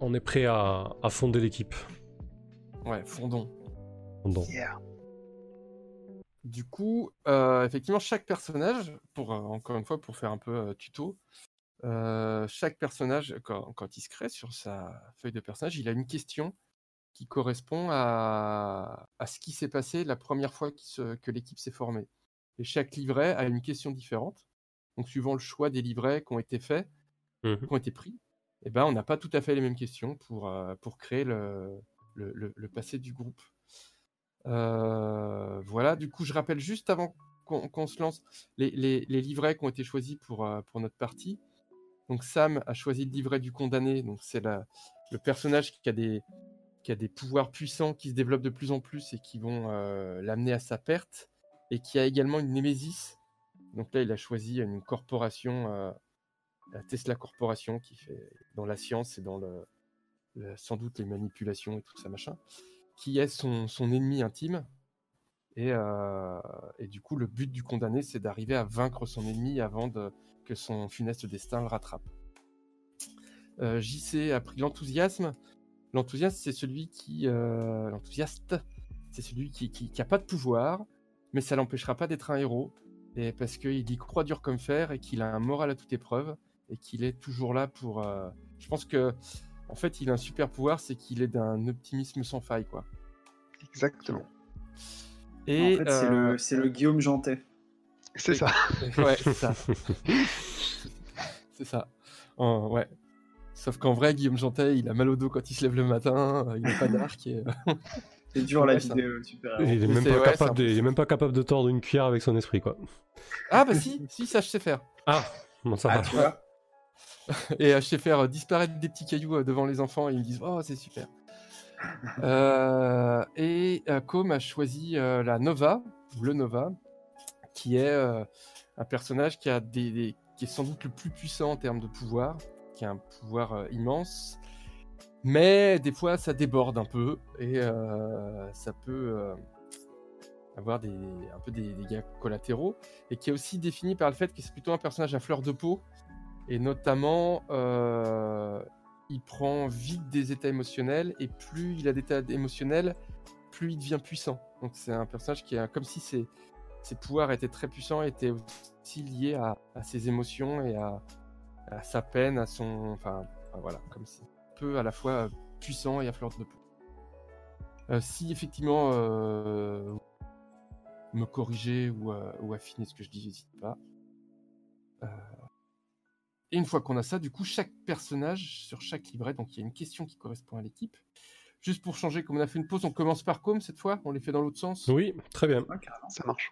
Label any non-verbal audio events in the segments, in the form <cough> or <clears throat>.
On est prêt à, à fonder l'équipe. Ouais, fondons. Fondons. Yeah. Du coup, euh, effectivement, chaque personnage, pour euh, encore une fois, pour faire un peu euh, tuto, euh, chaque personnage, quand, quand il se crée sur sa feuille de personnage, il a une question qui correspond à, à ce qui s'est passé la première fois se- que l'équipe s'est formée. Et chaque livret a une question différente. Donc, suivant le choix des livrets qui ont été faits, Mhm. qui ont été pris, eh ben, on n'a pas tout à fait les mêmes questions pour, euh, pour créer le, le, le- passé du groupe. Euh, voilà, du coup, je rappelle juste avant qu'on se lance les, les- livrets qui ont été choisis pour, euh, pour notre partie. Donc, Sam a choisi le livret du condamné. Donc, c'est le personnage qui a, des, qui a des pouvoirs puissants qui se développent de plus en plus et qui vont l'amener à sa perte. Et qui a également une némésis. Donc là, il a choisi une corporation, la Tesla Corporation, qui fait dans la science et dans le, sans doute les manipulations et tout ça machin, qui est son, son ennemi intime. Et, euh, et du coup, le but du condamné, c'est d'arriver à vaincre son ennemi avant que son funeste destin le rattrape. Euh, JC a pris l'enthousiasme. L'enthousiasme, c'est celui qui. euh, L'enthousiaste, c'est celui qui, qui, qui a pas de pouvoir, mais ça l'empêchera pas d'être un héros. Et parce qu'il y croit dur comme fer et qu'il a un moral à toute épreuve et qu'il est toujours là pour. euh, Je pense que, en fait, il a un super pouvoir, c'est qu'il est d'un optimisme sans faille, quoi. Exactement. Et en fait, c'est euh, le, c'est le Guillaume Jantet. C'est ça. <laughs> Ouais, c'est ça. <laughs> c'est ça. Oh, ouais. Sauf qu'en vrai, Guillaume Jantet, il a mal au dos quand il se lève le matin, euh, il n'a pas d'arc. Et... <laughs> C'est dur la vie de super Il est, même pas ouais, capable de, il est même pas capable de tordre une cuillère avec son esprit, quoi. Ah bah si, si, ça je sais faire. Ah, bon, ça Ah, va. tu vois <laughs> Et euh, je sais faire euh, disparaître des petits cailloux euh, devant les enfants et ils me disent Oh, c'est super. <laughs> Euh, et Com a choisi la Nova, ou le Nova, qui est un personnage qui, a des, des- qui est sans doute le plus puissant en termes de pouvoir, qui a un pouvoir immense, mais des fois ça déborde un peu et euh, ça peut euh, avoir des, un peu des dégâts collatéraux, et qui est aussi défini par le fait que c'est plutôt un personnage à fleur de peau, et notamment, euh, il prend vite des états émotionnels, et plus il a d'états émotionnels, plus il devient puissant. Donc c'est un personnage qui est comme si ses, pouvoirs étaient très puissants, étaient aussi liés à, ses émotions et à, sa peine, à son... Enfin, voilà, comme si peu à la fois puissant et à fleur de peau. Euh, si effectivement euh, me corriger ou, euh, ou affiner ce que je dis, n'hésite pas. Et une fois qu'on a ça, du coup, chaque personnage sur chaque livret, donc il y a une question qui correspond à l'équipe. Juste pour changer, comme on a fait une pause, on commence par Com cette fois On les fait dans l'autre sens Oui, très bien. Ouais. Ça marche.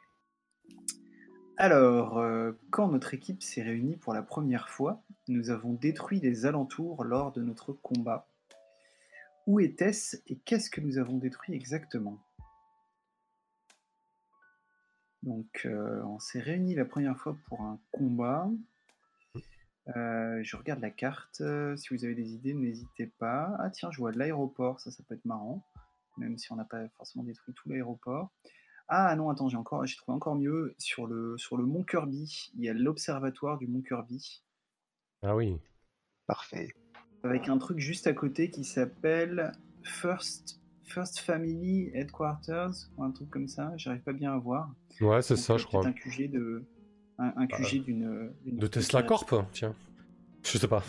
Alors, euh, quand notre équipe s'est réunie pour la première fois, nous avons détruit les alentours lors de notre combat. Où était-ce et qu'est-ce que nous avons détruit exactement? Donc, euh, on s'est réunis la première fois pour un combat. Euh, je regarde la carte. euh, Si vous avez des idées, n'hésitez pas. Ah tiens, je vois de l'aéroport, ça, ça peut être marrant. Même si on n'a pas forcément détruit tout l'aéroport. Ah non, attends, j'ai encore, j'ai trouvé encore mieux sur le sur le Mont Kirby. Il y a l'observatoire du Mont Kirby Ah oui. Parfait. avec un truc juste à côté qui s'appelle First First Family Headquarters ou un truc comme ça. J'arrive pas bien à voir. Ouais, c'est Donc, ça, euh, je peut-être crois. Un QG de un, un QG d'une De Tesla Corp, tiens. Je sais pas.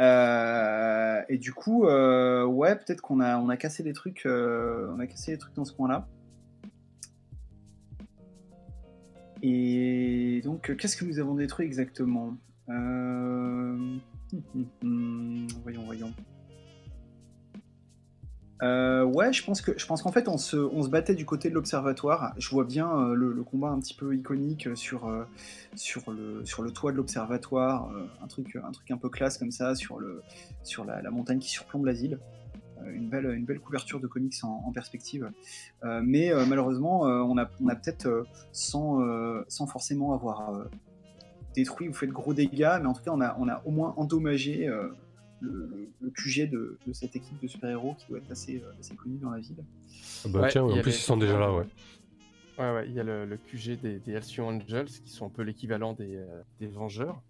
Euh, et du coup, euh, ouais, peut-être qu'on a, on a cassé des trucs, euh, on a cassé des trucs dans ce coin-là. Et donc, euh, qu'est-ce que nous avons détruit exactement Euh, hum, hum, hum, Voyons, voyons. Euh, ouais, je pense que je pense qu'en fait on se, on se battait du côté de l'observatoire. Je vois bien euh, le, combat un petit peu iconique euh, sur sur le sur le toit de l'observatoire, un truc un truc un peu classe comme ça sur le sur la, montagne qui surplombe l'asile. Une belle une belle couverture de comics en, en perspective. Mais malheureusement, on a on a peut-être sans sans forcément avoir détruit ou fait de gros dégâts, mais en tout cas on a on a au moins endommagé. Le, QG de, de cette équipe de super-héros qui doit être assez, euh, assez connue dans la ville. Ah bah Ouais, tiens, en a plus les- ils sont déjà là, ouais. Ouais, ouais, il y a le, le QG des, des Angels, qui sont un peu l'équivalent des, euh, des Vengeurs.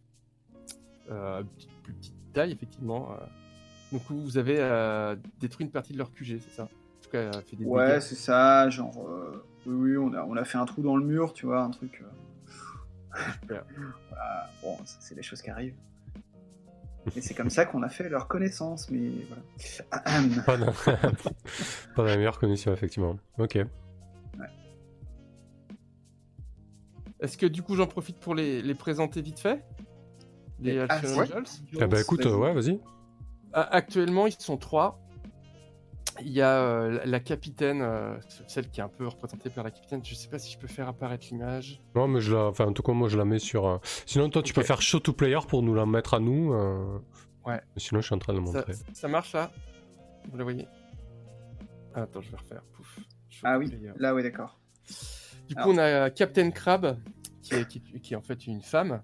euh, petite- plus petite taille, effectivement. Donc vous avez euh, détruit une partie de leur QG, c'est ça? En tout cas, fait des Ouais, c'est ça, genre. euh, oui, oui, on a, on a fait un trou dans le mur, tu vois, un truc. euh, Super. <laughs> voilà, bon, c'est des choses qui arrivent. Et c'est comme ça qu'on a fait leur connaissance, mais voilà. <clears throat> Pas dans la <laughs> meilleure condition, effectivement. Ok. Est-ce que du coup j'en profite pour les, les présenter vite fait? Les Les Angels Eh bah écoute, euh, ouais, vas-y. Ah, Actuellement, ils sont trois. Il y a euh, la- la capitaine, euh, celle qui est un peu représentée par la capitaine. Je sais pas si je peux faire apparaître l'image. Non, mais je la... Enfin, en tout cas, moi, je la mets sur... euh, Sinon, toi, tu peux faire show to player pour nous la mettre à nous. euh, Ouais. Sinon, je suis en train de le Ça, montrer. ça marche là? Vous la voyez? Ah, Attends, je vais refaire. Pouf. Ah oui, player. là, ouais, d'accord. Du coup, Alors. on a Captain Crab, qui est, qui, qui est en fait une femme,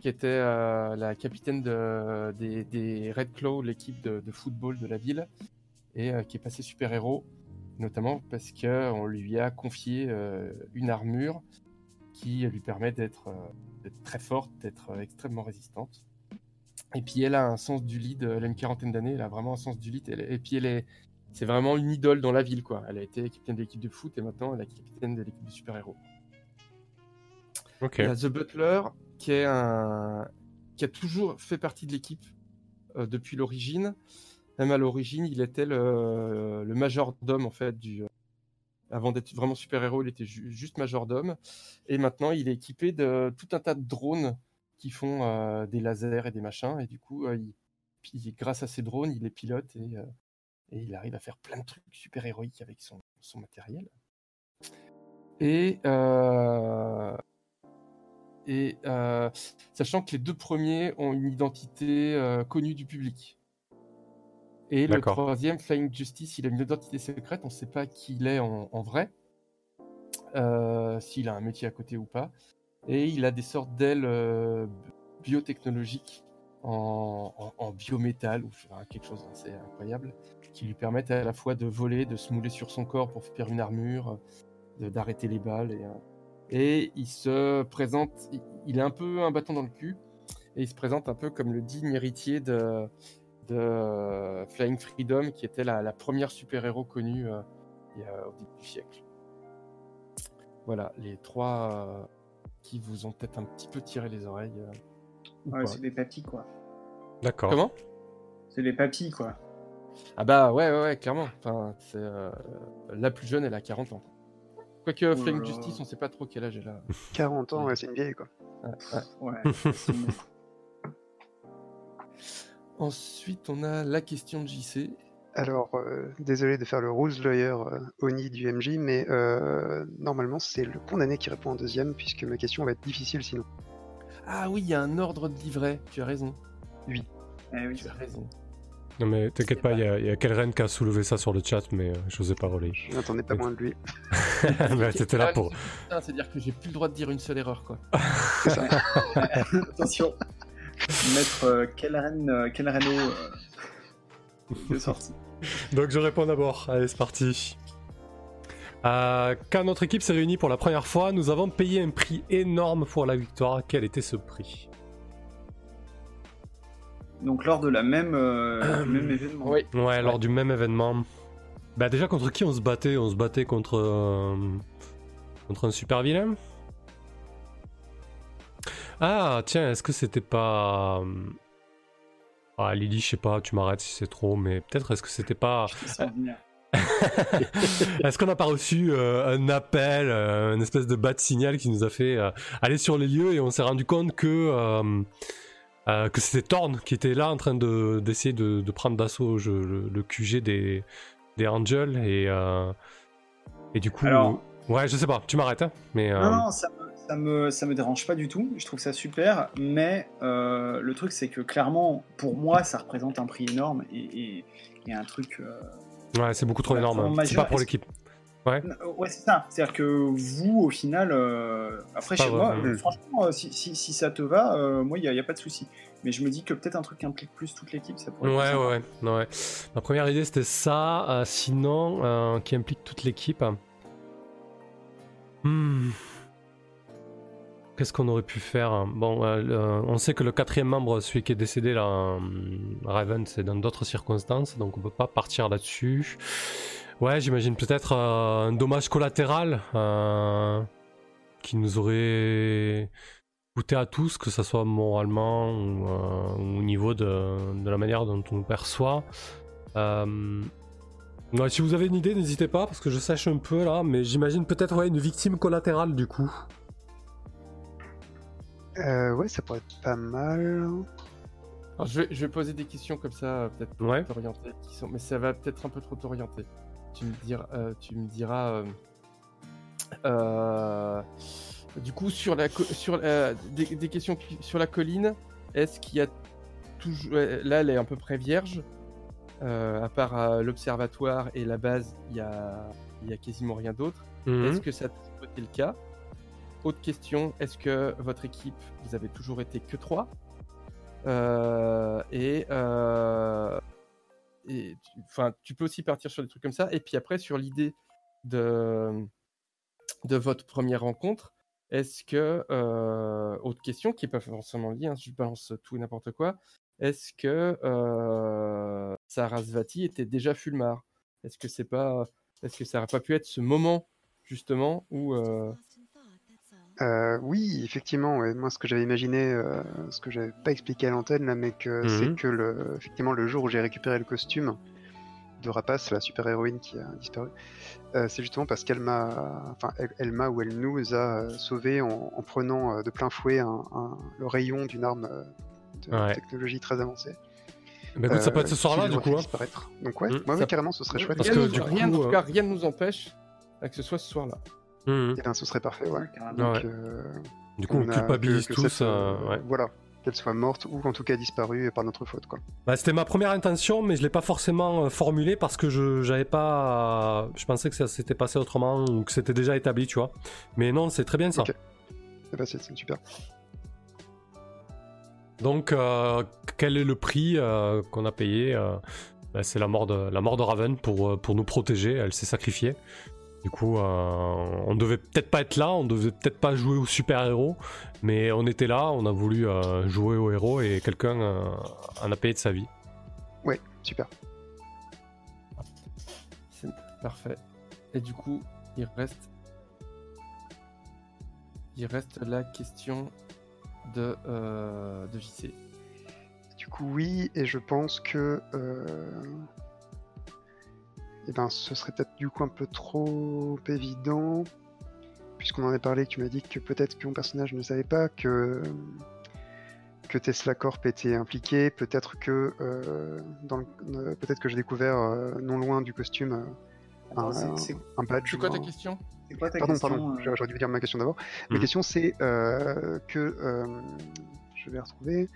qui était euh, la capitaine de- des, des Red Claw, l'équipe de, de football de la ville, et euh, qui est passée super-héros, notamment parce qu'on lui a confié euh, une armure qui lui permet d'être euh, très forte, d'être euh, extrêmement résistante. Et puis elle a un sens du lead, elle a une quarantaine d'années, elle a vraiment un sens du lead, elle et puis elle est, c'est vraiment une idole dans la ville, quoi. Elle a été capitaine de l'équipe de foot et maintenant elle est capitaine de l'équipe de super-héros. Ok. Il y a The Butler, qui est un qui a toujours fait partie de l'équipe euh, depuis l'origine. Même à l'origine, il était le, le majordome en fait du. euh, Avant d'être vraiment super-héros, il était ju- juste majordome. Et maintenant, il est équipé de tout un tas de drones qui font euh, des lasers et des machins. Et du coup, euh, il, grâce à ces drones, il les pilote et, euh, et il arrive à faire plein de trucs super héroïques avec son, matériel. Et, euh, euh, sachant que les deux premiers ont une identité euh, connue du public. Et le troisième, Flying Justice, il a une identité secrète, on ne sait pas qui il est en, en vrai, euh, s'il a un métier à côté ou pas. Et il a des sortes d'ailes euh, biotechnologiques en, en- en biométal ou enfin, quelque chose d'assez incroyable qui lui permettent à la fois de voler, de se mouler sur son corps pour faire une armure, d'arrêter les balles. Et, euh, et il se présente, il, il est un peu un bâton dans le cul, et il se présente un peu comme le digne héritier de, de euh, Flying Freedom, qui était la, la première super-héros connue euh, il y a- au début du siècle. Voilà, les trois euh, qui vous ont peut-être un petit peu tiré les oreilles. euh, ou Ouais, c'est des papis, quoi. D'accord. Comment? C'est des papis, quoi. Ah bah ouais, ouais, ouais, clairement. Enfin, c'est euh, la plus jeune, elle a 40 ans. Quoique Oh là. Justice, on sait pas trop quel âge elle a. 40 ans, ouais, c'est une vieille, quoi. Ouais, ouais. Ouais. <laughs> Ensuite, on a la question de JC. Alors, euh, désolé de faire le rules lawyer euh, Oni du MJ, mais euh, normalement, c'est le condamné qui répond en deuxième, puisque ma question va être difficile sinon. Ah oui, il y a un ordre de livret. Tu as raison. Eh oui. Tu as raison. Non, mais t'inquiète pas, il y, a- il y a Kelren qui a soulevé ça sur le chat, mais euh, je n'osais pas relayer. Je n'attendais pas moins de lui. <laughs> T'étais là pour. Ah, C'est-à-dire que j'ai plus le droit de dire une seule erreur, quoi. <laughs> <laughs> Attention. Mettre euh, euh, euh. <laughs> Donc je réponds d'abord. Allez, c'est parti. Euh, quand notre équipe s'est réunie pour la première fois, nous avons payé un prix énorme pour la victoire. Quel était ce prix? Donc lors de la même, euh, du même événement. Oui. Ouais, lors du même événement. Bah déjà contre qui on se battait? On se battait contre euh, contre un super vilain? Ah tiens, est-ce que c'était pas euh, Ah Lily, je sais pas, tu m'arrêtes si c'est trop, mais peut-être est-ce que c'était pas. <laughs> Est-ce qu'on n'a pas reçu euh, un appel, euh, une espèce de bat signal qui nous a fait euh, aller sur les lieux et on s'est rendu compte que euh, que c'était Thorn qui était là en train de d'essayer de, de prendre d'assaut le, le QG des des Angels et et du coup Alors- ouais je sais pas tu m'arrêtes hein, mais Non, non, ça me, ça, me, ça me dérange pas du tout. Je trouve ça super. Mais euh, le truc, c'est que clairement, pour moi, ça représente un prix énorme et, et- et un truc. euh, ouais c'est beaucoup trop Ouais, énorme c'est pas pour l'équipe Euh, Ouais, c'est ça. C'est-à-dire que vous, au final, euh, après, chez moi, franchement, si, si, si ça te va, moi, il n'y a, pas de souci. Mais je me dis que peut-être un truc qui implique plus toute l'équipe, ça pourrait Ouais, être ouais, ouais, ouais. Ma première idée c'était ça, sinon, qui implique toute l'équipe. Hmm. Qu'est-ce qu'on aurait pu faire Bon, euh, on sait que le quatrième membre, celui qui est décédé là, euh, Raven, c'est dans d'autres circonstances, donc on peut pas partir là-dessus. Ouais, j'imagine peut-être euh, un dommage collatéral qui nous aurait coûté à tous, que ce soit moralement ou au niveau de, la manière dont on perçoit. Si vous avez une idée, n'hésitez pas, parce que je sèche un peu là, mais j'imagine peut-être une victime collatérale du coup. Euh, ouais, ça pourrait être pas mal. Alors, je, vais, je vais poser des questions comme ça, euh, peut-être pour Ouais. t'orienter, qui sont... mais ça va peut-être un peu trop t'orienter. Tu me diras, euh, tu me diras euh, euh, du coup, sur la, sur la- des, des questions sur la colline, est-ce qu'il y a toujours. Là, elle est à peu près vierge. euh, à part euh, l'observatoire et la base, il y a, il y a quasiment rien d'autre. Mhm. Est-ce que ça a toujours été le cas? Autre question, est-ce que votre équipe, vous avez toujours été que trois Euh, Et, euh, enfin, tu peux aussi partir sur des trucs comme ça. Et puis après, sur l'idée de, de votre première rencontre, est-ce que, euh, autre question qui n'est pas forcément liée, hein, je balance tout et n'importe quoi, est-ce que Sarasvati était déjà Fulmar? Est-ce que c'est pas, est-ce que ça n'aurait pas pu être ce moment justement où euh, oui, effectivement, ouais. moi ce que j'avais imaginé, euh, ce que j'avais pas expliqué à l'antenne là, mais que Mhm. c'est que le, effectivement le jour où j'ai récupéré le costume de Rapace, la super héroïne qui a disparu, euh, c'est justement parce qu'elle m'a, enfin elle, elle m'a ou elle nous a sauvés en, en prenant euh, de plein fouet un, un- le rayon d'une arme de Ouais. technologie très avancée. Bah écoute, ça peut être ce soir-là du coup. hein. disparaître. Donc ouais, Mhm. Ça- carrément, ce serait chouette. Parce rien, que nous- du rien, coup, en tout cas, rien ne nous empêche euh, que ce soit ce soir-là. Mhm. Eh ben, ce serait parfait, ouais. Carrément. Ouais. euh, Du coup, on, culpabilise que- que tous. cette, euh, ouais. Voilà, qu'elle soit morte ou en tout cas disparue par notre faute, quoi. Bah, c'était ma première intention, mais je l'ai pas forcément euh, formulée parce que je j'avais pas. Je pensais que ça s'était passé autrement ou que c'était déjà établi, tu vois. Mais non, c'est très bien ça. Ok. Eh ben, c'est super. Donc, euh, quel est le prix euh, qu'on a payé euh, bah, C'est la mort de la mort de Raven pour pour nous protéger. Elle s'est sacrifiée. Du coup, euh, on devait peut-être pas être là, on devait peut-être pas jouer au super héros, mais on était là, on a voulu euh, jouer au héros et quelqu'un euh, en a payé de sa vie. Ouais, super. C'est parfait. Et du coup, il reste. Il reste la question de, euh, de JC. Du coup, oui, et je pense que. Eh ben, ce serait peut-être du coup un peu trop évident, puisqu'on en a parlé, tu m'as dit que peut-être que mon personnage ne savait pas que que Tesla Corp était impliqué, peut-être que euh, dans le- euh, peut-être que j'ai découvert euh, non loin du costume euh, un, c'est- badge. C'est quoi ta question? C'est quoi ta Pardon, question pardon, euh, j'aurais dû dire ma question d'abord. Ma Mhm. question c'est euh, que euh, je vais retrouver.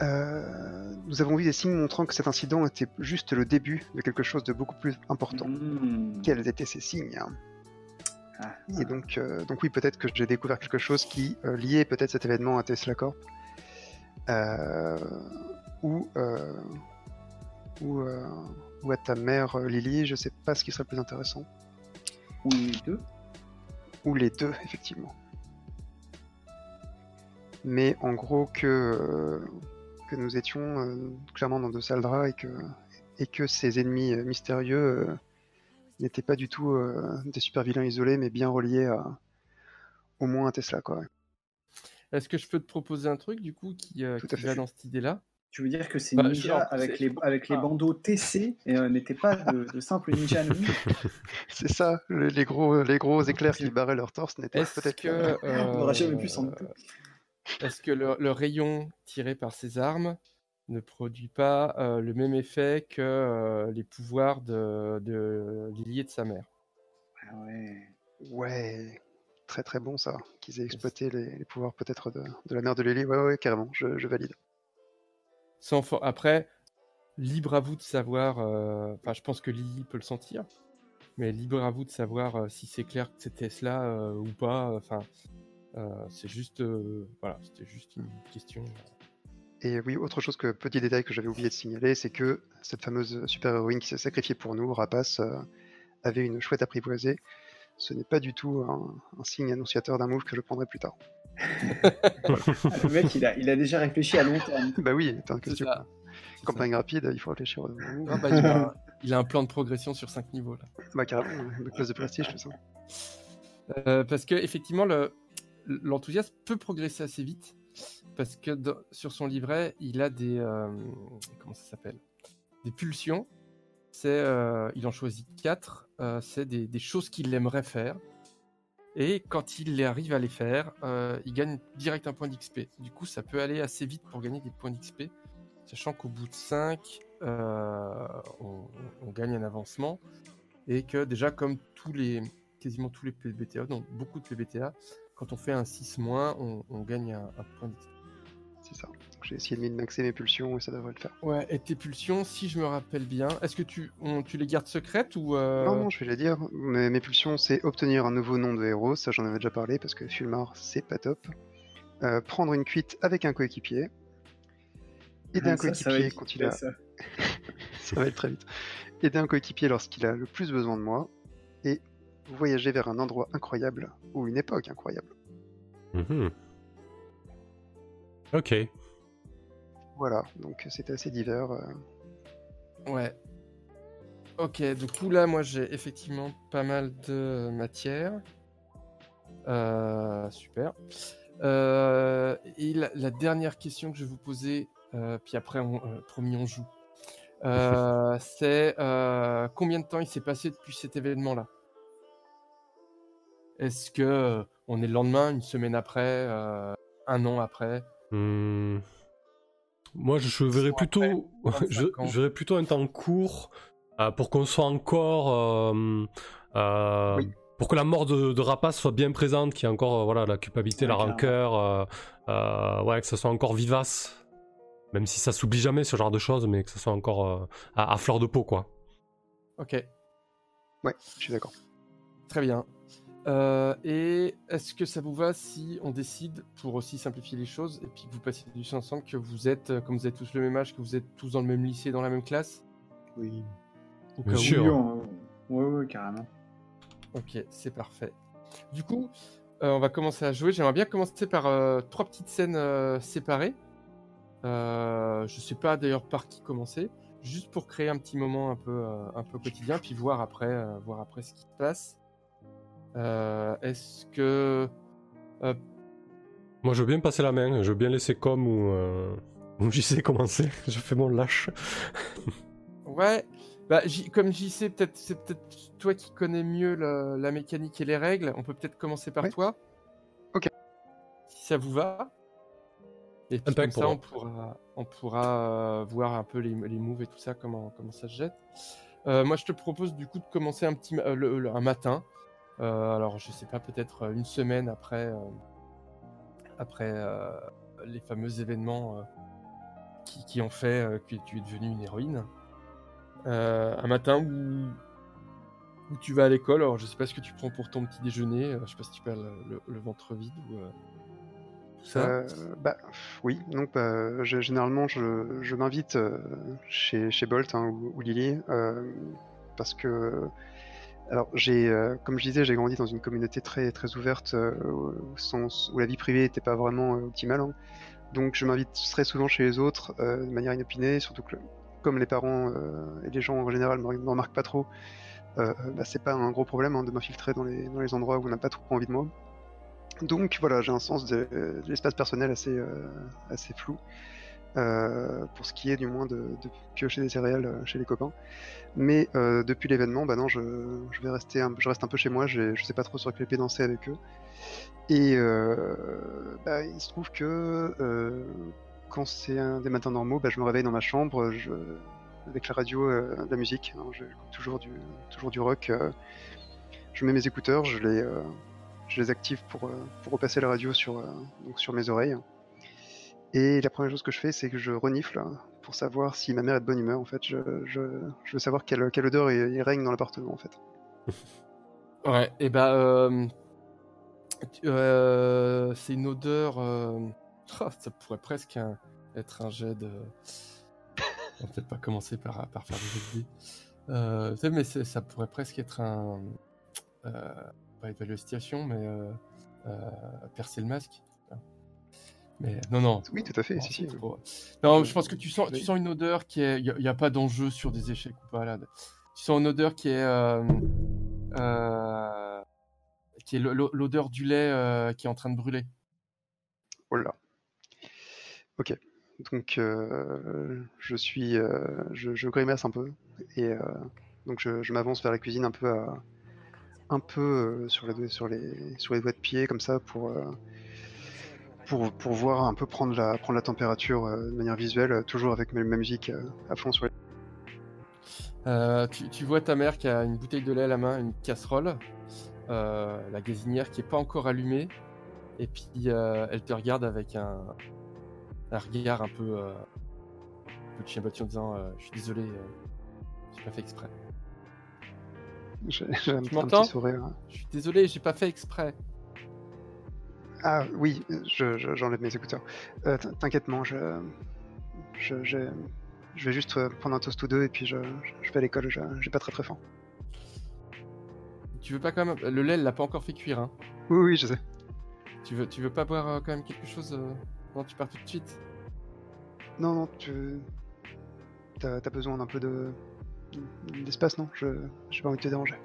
Euh, nous avons vu des signes montrant que cet incident était juste le début de quelque chose de beaucoup plus important. hmm. Quels étaient ces signes hein Ah, Et donc, euh, donc oui, peut-être que j'ai découvert quelque chose qui euh, liait peut-être cet événement à Tesla Corp, euh, ou ou, ou à ta mère Lily. Je sais pas ce qui serait le plus intéressant. Ou les deux. Ou les deux, effectivement. Mais en gros que, que nous étions euh, clairement dans de sales draps et que, et que ces ennemis euh, mystérieux euh, n'étaient pas du tout euh, des super vilains isolés, mais bien reliés à au moins à Tesla. Quoi. Est-ce que je peux te proposer un truc du coup qui, euh, Tout à qui fait. va dans cette idée-là? Tu veux dire que ces Bah, ninjas avec les, avec les Ah. bandeaux TC euh, n'étaient pas de, de simples ninjas <laughs> anonymes C'est ça, le- les gros, les gros éclairs qui barraient leur torse n'étaient peut-être que, <laughs> On n'aura jamais pu s'en douter. Est-ce que le, le rayon tiré par ces armes ne produit pas euh, le même effet que euh, les pouvoirs de, de Lily et de sa mère? Ah ouais. Ouais, très très bon ça, qu'ils aient exploité les, les pouvoirs peut-être de, de la mère de Lily. Ouais, ouais, carrément, je, je valide. Sans for- Après, libre à vous de savoir. euh, Enfin, je pense que Lily peut le sentir. Mais libre à vous de savoir si c'est clair que c'était cela ou pas. Enfin, c'est juste. euh, voilà, c'était juste une question. Et oui, autre chose que petit détail que j'avais oublié de signaler, c'est que cette fameuse super-héroïne qui s'est sacrifiée pour nous, Rapace, euh, avait une chouette apprivoisée ce n'est pas du tout un, un signe annonciateur d'un move que je prendrai plus tard. Le mec, il a, il a déjà réfléchi à long terme. Bah oui, attends, qu'est-ce que C'est tu ça. Campagne rapide, il faut réfléchir au move. Ah bah, il, a un, il a un plan de progression sur 5 niveaux là. Bah carrément, de classe de prestige, tout ça. Euh, parce que effectivement, le- l'enthousiasme peut progresser assez vite. Parce que sur son livret, il a des. euh, pulsions. C'est, euh, il en choisit quatre. euh, c'est des, choses qu'il aimerait faire. Et quand il arrive à les faire, il gagne direct un point d'XP. Du coup, ça peut aller assez vite pour gagner des points d'XP. Sachant qu'au bout de 5, on, on gagne un avancement. Et que déjà, comme tous les, quasiment tous les PBTA, donc beaucoup de PBTA, quand on fait un 6 on, on gagne un, un point d'XP. C'est ça. J'ai essayé de min-maxer mes pulsions et ça devrait le faire. Ouais, et tes pulsions, si je me rappelle bien, est-ce que tu, on- tu les gardes secrètes ou. euh, Non, non, je vais les dire. Mes, mes pulsions, c'est obtenir un nouveau nom de héros, ça j'en avais déjà parlé parce que Fulmar, c'est pas top. Euh, prendre une cuite avec un coéquipier. Aider un Ah, va coéquipier être- quand il a. ça. <laughs> va aller très vite. Aider un coéquipier lorsqu'il a le plus besoin de moi. Et voyager vers un endroit incroyable ou une époque incroyable. Mhm. Ok. Voilà, donc c'était assez divers. euh. Ouais. Ok, du coup là, moi j'ai effectivement pas mal de matière. Euh, super. Euh, et la, la dernière question que je vais vous poser, euh, puis après, on, euh, promis, on joue. Euh, <laughs> c'est euh, combien de temps il s'est passé depuis cet événement-là? Est-ce que euh, on est le lendemain, une semaine après, euh, un an après? Hmm. Moi, je, je verrais plutôt, après, <laughs> je, 25 ans. je verrais plutôt un temps court euh, pour qu'on soit encore, euh, euh, Oui. pour que la mort de, de Rapace soit bien présente, qu'il y ait encore euh, voilà la culpabilité, Ouais, la clairement. rancœur, euh, euh, ouais, que ça soit encore vivace, même si ça s'oublie jamais ce genre de choses, mais que ça soit encore euh, à, à fleur de peau, quoi. Ok, Ouais, je suis d'accord. Très bien. Euh, et est-ce que ça vous va si on décide, pour aussi simplifier les choses, et puis que vous passez du temps ensemble, que vous êtes, euh, comme vous êtes tous le même âge, que vous êtes tous dans le même lycée, dans la même classe? Oui. Au Bien où. sûr. Oui, on- Ouais, ouais, carrément. Ok, c'est parfait. Du coup, euh, on va commencer à jouer. J'aimerais bien commencer par euh, trois petites scènes euh, séparées. Euh, je sais pas d'ailleurs par qui commencer, juste pour créer un petit moment un peu, euh, un peu quotidien, puis voir après, euh, voir après ce qui se passe. Euh, Est-ce que Moi, je veux bien passer la main, je veux bien laisser comme ou, euh, <laughs> ou j'y sais commencer. <laughs> je fais mon lâche. <laughs> Ouais, bah, J- comme j'y sais, peut-être c'est peut-être toi qui connais mieux la, la mécanique et les règles. On peut peut-être commencer par Ouais. toi. Ok. Si ça vous va. Et puis comme ça, on pourra, on pourra euh, voir un peu les, les moves et tout ça, comment, comment ça se jette. Euh, moi, je te propose du coup de commencer un petit ma- euh, le- le- un matin. Euh, alors, je sais pas, peut-être euh, une semaine après, euh, après les fameux événements qui, qui ont fait que tu es devenue une héroïne. Un matin où, où tu vas à l'école. Alors, je sais pas ce que tu prends pour ton petit déjeuner. je sais pas si tu peux le, ventre vide ou ça. Bah oui, donc bah, généralement je, je m'invite chez, chez Bolt hein, ou, ou Lily parce que alors j'ai euh, comme je disais j'ai grandi dans une communauté très très ouverte euh, au sens où la vie privée n'était pas vraiment euh, optimale hein. donc je m'invite très souvent chez les autres de manière inopinée surtout que comme les parents et les gens en général ne me remarquent pas trop bah, c'est pas un gros problème hein, de m'infiltrer dans les, dans les endroits où on n'a pas trop envie de moi donc voilà, j'ai un sens de, de l'espace personnel assez, assez flou, euh, pour ce qui est du moins de, piocher des céréales euh, chez les copains. Mais euh, depuis l'événement, bah non, je, je vais rester, je reste un peu chez moi, j'ai- je sais pas trop sur quel pied danser avec eux. Et bah, il se trouve que quand c'est des matins normaux, bah, je me réveille dans ma chambre, je, avec la radio, de la musique, hein, toujours du, toujours du rock. je mets mes écouteurs, je les, je les active pour, pour repasser la radio sur, donc sur mes oreilles. Et la première chose que je fais, c'est que je renifle pour savoir si ma mère est de bonne humeur. En fait, je, je, je veux savoir quelle, quelle odeur il, il règne dans l'appartement. En fait. <laughs> Ouais, et bah, euh, euh, c'est une odeur. euh, ah, ça pourrait presque un- être un jet de. <laughs> On va peut-être pas commencer par, par faire des jets de dés. Mais ça pourrait presque être un. pas évaluer la situation, mais percer le masque. Mais non, non. Oui, tout à fait, Non, si, c'est si. trop- Non, je pense que tu sens, tu sens une odeur qui est. Il n'y a, pas d'enjeu sur des échecs ou pas là. Tu sens une odeur qui est. euh, euh, qui est l'o- l'odeur du lait euh, qui est en train de brûler. Oh là. Ok. Donc, je suis. je, je grimace un peu. Et donc, je, je m'avance vers la cuisine un peu à. Un peu sur, les, sur, les, sur les doigts de pied, comme ça, pour. Pour, pour voir un peu prendre la, prendre la température euh, de manière visuelle, euh, toujours avec ma, ma musique euh, à fond sur les. Tu, tu vois ta mère qui a une bouteille de lait à la main, une casserole, la gazinière qui est pas encore allumée, et puis elle te regarde avec un, un regard un peu, un peu de chien battu en disant Je suis désolé, euh, j'ai pas fait exprès. J'ai j'ai un, Tu un m'entends? petit sourire. Je suis désolé, j'ai pas fait exprès. Ah oui, je- je- j'enlève mes écouteurs. Euh, T'inquiète, moi, je, je, je, je vais juste euh, prendre un toast ou deux et puis je, vais à l'école, je- j'ai pas très très faim. Tu veux pas quand même. Le lait, l'a pas encore fait cuire, hein? Oui, oui, je sais. Tu veux, tu veux pas boire euh, quand même quelque chose euh, avant que tu pars tout de suite? Non, non, tu. T'as as besoin d'un peu de. d'espace, non? Je J'ai pas envie de te déranger.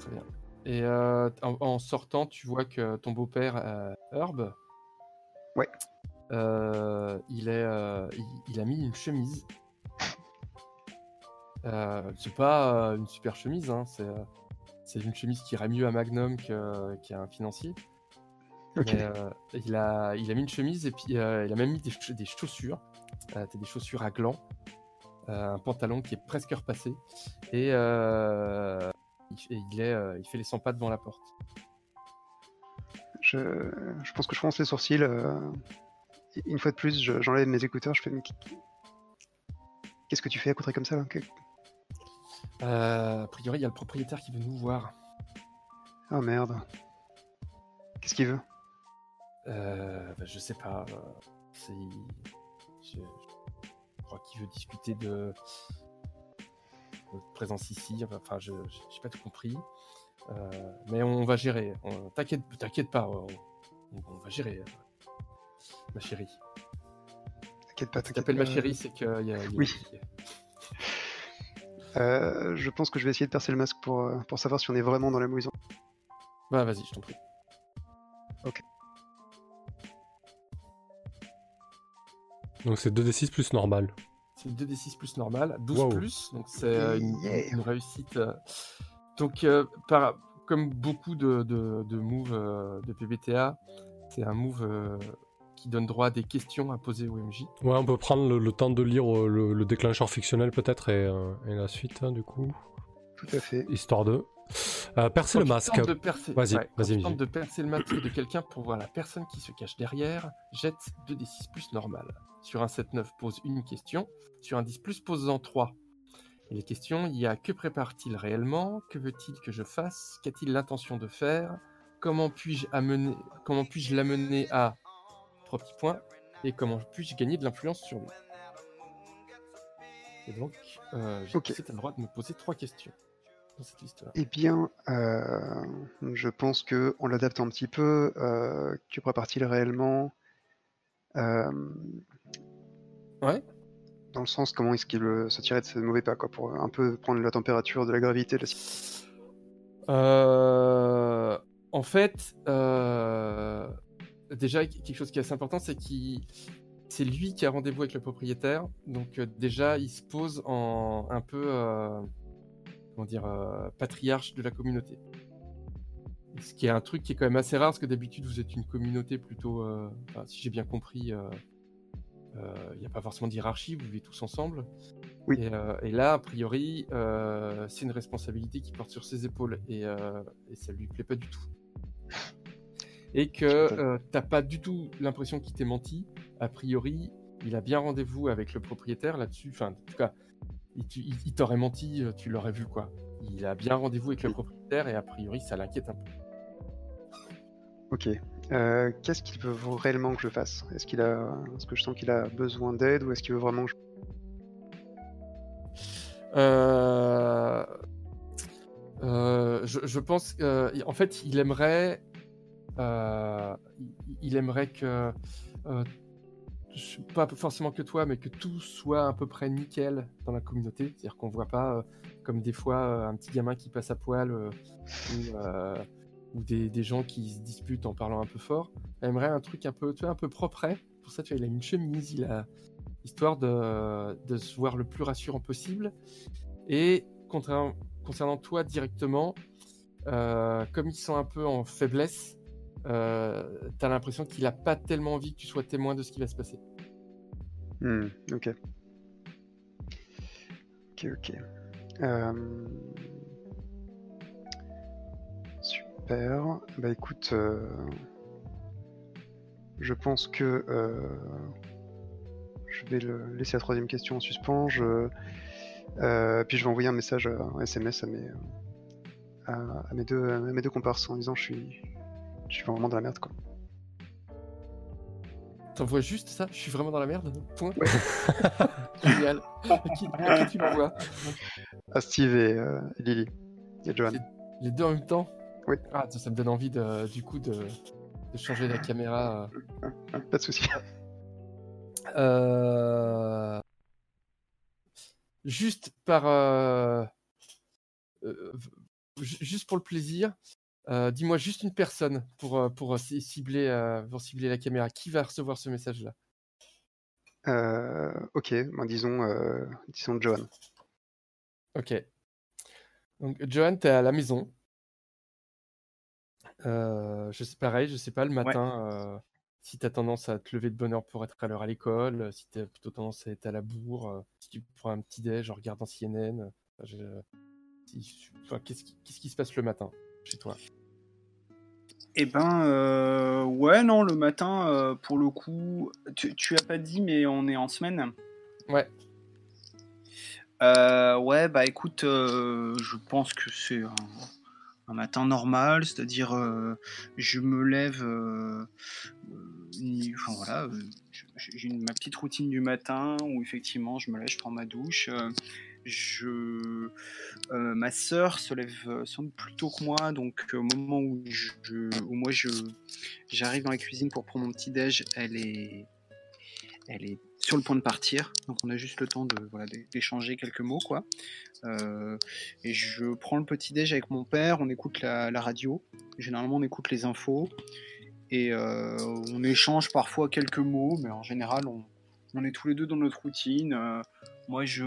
Très bien. Et euh, en, en sortant, tu vois que ton beau-père, euh, Herb, Ouais. euh, il, est, il, il a mis une chemise. C'est pas une super chemise, hein, c'est c'est une chemise qui irait mieux à Magnum qu'à un financier. Mais, il, a, il a mis une chemise et puis il a même mis des, ch- des chaussures. T'as des chaussures à gland. un pantalon qui est presque repassé. Et il, et il est, euh, il fait les 100 pas devant la porte. Je, je pense que je fronce les sourcils. euh, Une fois de plus, je- j'enlève mes écouteurs, je fais. mais Qu'est-ce que tu fais à côté comme ça là? Que- Euh, a priori, il y a le propriétaire qui veut nous voir. Ah merde. Qu'est-ce qu'il veut? Euh, bah, je sais pas. euh, c'est- je, je crois qu'il veut discuter de présence ici. Enfin, je j'ai pas tout compris. Euh, mais on va gérer. T'inquiète, t'inquiète pas. On, va gérer, euh, ma chérie. T'inquiète pas, t'inquiète t'appelles ma chérie, c'est qu'il y a. il y a- Oui. Euh, je pense que je vais essayer de percer le masque pour, euh, pour savoir si on est vraiment dans la maison. Bah, vas-y, je t'en prie. Donc c'est 2d6 plus normal. C'est 2d6 plus normal, 12 Wow. plus, donc c'est euh, une, Yeah. une réussite. euh. Donc, euh, par, comme beaucoup de, de, de moves euh, de PBTA, c'est un move euh, qui donne droit à des questions à poser au MJ. Ouais, on peut prendre le, le temps de lire euh, le, le déclencheur fictionnel peut-être et, euh, et la suite hein, du coup, Tout à fait. histoire de euh, percer Quand le masque. tentes de percer, Vas-y, ouais, vas-y, vas-y. de percer le masque de quelqu'un pour voir la personne qui se cache derrière, jette 2d6 plus normal. Sur un 7-9, pose une question. Sur un 10 plus, pose-en 3. Et les questions, il y a que prépare-t-il réellement? Que veut-il que je fasse? Qu'a-t-il l'intention de faire? Comment puis-je amener... comment puis-je l'amener à trois petits points? Et comment puis-je gagner de l'influence sur lui Et donc, euh, j'ai Ok. tu as le droit de me poser trois questions dans cette liste-là. Eh bien, euh, je pense que en l'adaptant un petit peu, euh, que prépare-t-il réellement euh, Ouais. Dans le sens, comment est-ce qu'il euh, se tirait de ce mauvais pas, quoi, pour un peu prendre la température de la gravité de la situation. Euh, en fait, euh, déjà quelque chose qui est assez important, c'est qu'il, c'est lui qui a rendez-vous avec le propriétaire. Donc euh, déjà, il se pose en un peu, euh, comment dire, euh, patriarche de la communauté. Ce qui est un truc qui est quand même assez rare, parce que d'habitude vous êtes une communauté plutôt, euh, enfin, si j'ai bien compris, euh, il n'y a pas forcément de hiérarchie, vous vivez tous ensemble. Oui. Et, euh, et là, a priori, euh, c'est une responsabilité qui porte sur ses épaules et, euh, et ça lui plaît pas du tout. Et que t'as pas du tout l'impression qu'il t'ait menti. A priori, il a bien rendez-vous avec le propriétaire là-dessus. Enfin, en tout cas, il, tu- il- il t'aurait menti, euh, tu l'aurais vu quoi. Il a bien rendez-vous avec le propriétaire et a priori, ça l'inquiète un peu. Ok. Euh, Qu'est-ce qu'il veut réellement que je fasse? Est-ce qu'il a, est-ce que je sens qu'il a besoin d'aide ou est-ce qu'il veut vraiment que je... Euh, Euh, je, je pense qu'en fait, il aimerait, il, aimerait que, pas forcément que toi, mais que tout soit à peu près nickel dans la communauté. C'est-à-dire qu'on voit pas, euh, comme des fois, euh, un petit gamin qui passe à poil euh, ou, des, gens qui se disputent en parlant un peu fort. Il aimerait un truc un peu, tu un peu propre. Pour ça, tu vois, il a une chemise, il a histoire de, se voir le plus rassurant possible. Et concernant toi directement, comme ils sont un peu en faiblesse, euh, t'as l'impression qu'il a pas tellement envie que tu sois témoin de ce qui va se passer. Hmm, ok. Ok, ok. Euh, Super. Bah écoute, euh, je pense que je vais le laisser la troisième question en suspens. Puis je vais envoyer un message, un SMS à mes, à, à mes deux, à mes deux comparses en disant je suis, je suis vraiment dans la merde quoi. T'envoies juste ça? Je suis vraiment dans la merde Point. <laughs> Génial. À qui, qui tu À Steve et, euh, et Lily et Johan. Les deux en même temps? Oui. Ah, ça, ça me donne envie de, du coup de, de changer la caméra. euh. Pas de souci. Euh, Juste par. euh, euh, ju- Juste pour le plaisir, euh, dis-moi juste une personne pour, euh, pour, ci- cibler, euh, pour cibler la caméra. Qui va recevoir ce message-là? Euh, ok, ben, disons, euh, disons Johan. Ok. Donc, Johan, t'es à la maison. Euh, je sais pareil, je sais pas, le matin, euh, si t'as tendance à te lever de bonne heure pour être à l'heure à l'école, euh, si t'as plutôt tendance à être à la bourre, euh, si tu prends un petit déj en regardant CNN, euh, je- si- enfin, qu'est-ce qui, qu'est-ce qui se passe le matin? Chez toi Eh ben, euh, ouais, non, le matin, euh, pour le coup, tu, tu as pas dit, mais on est en semaine. Ouais. Euh, ouais, bah écoute, euh, je pense que c'est un, un matin normal, c'est-à-dire euh, je me lève, euh, euh, enfin voilà, euh, j'ai ma petite routine du matin où effectivement je me lève, je prends ma douche, euh, euh, ma sœur se lève euh, sans doute plus tôt que moi, donc euh, au moment où, moi je j'arrive dans la cuisine pour prendre mon petit déj, elle est elle est sur le point de partir, donc on a juste le temps de voilà d'é- d'échanger quelques mots quoi. Et je prends le petit déj avec mon père, on écoute la, radio, généralement on écoute les infos et on échange parfois quelques mots, mais en général on, on est tous les deux dans notre routine. Moi je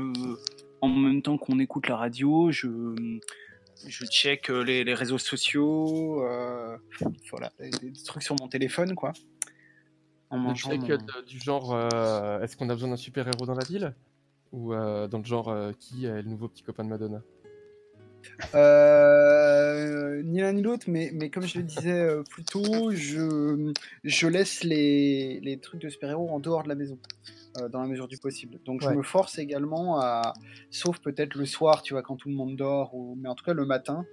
en même temps qu'on écoute la radio, je je check euh, les, les réseaux sociaux, euh, voilà, des, des trucs sur mon téléphone quoi. En mangeant check, mon- de- du genre, euh, est-ce qu'on a besoin d'un super-héros dans la ville? Ou euh, dans le genre, euh, qui est le nouveau petit copain de Madonna? Euh, ni l'un ni l'autre, mais, mais comme je le disais euh, plus tôt, je, je laisse les, les trucs de super-héros en dehors de la maison, euh, dans la mesure du possible. Donc Ouais. je me force également à, sauf peut-être le soir, tu vois, quand tout le monde dort, ou, mais en tout cas le matin.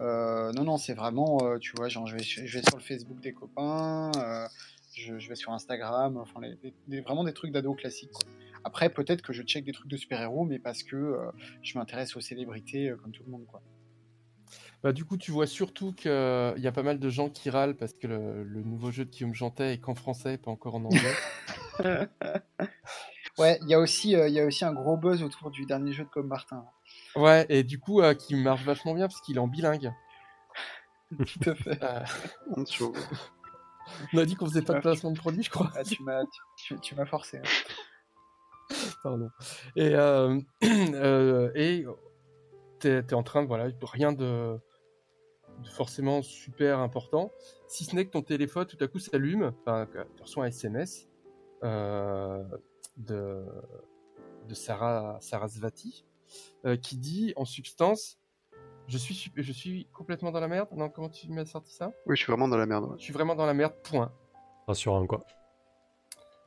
euh, non, non, c'est vraiment, euh, tu vois, genre je vais, je vais sur le Facebook des copains, euh, je, je vais sur Instagram, enfin les- les- des- vraiment des trucs d'ado classiques. quoi. Après, peut-être que je check des trucs de super-héros, mais parce que euh, je m'intéresse aux célébrités euh, comme tout le monde, quoi. Bah, du coup, tu vois surtout qu'il y a pas mal de gens qui râlent parce que le, le nouveau jeu de Guillaume Jantet est qu'en français, pas encore en anglais. <laughs> <laughs> Ouais, il y, a aussi, euh, il y a aussi un gros buzz autour du dernier jeu de Comme Martin. ouais, et du coup, euh, qui marche vachement bien parce qu'il est en bilingue. Tout à fait. Euh, <laughs> <laughs> On a dit qu'on faisait pas de placement de produit, je crois. Ah, tu m'as tu, tu- tu m'as forcé. hein. Pardon. Et euh, <clears throat> euh, et t'es es en train de voilà, rien de, de forcément super important, si ce n'est que ton téléphone tout à coup s'allume, enfin tu reçois un SMS euh, de de Sarah Sarasvati euh, qui dit en substance je suis je suis complètement dans la merde. Non, comment tu m'as sorti ça? Oui, je suis vraiment dans la merde. ouais. Je suis vraiment dans la merde. Point. Rassurant, quoi.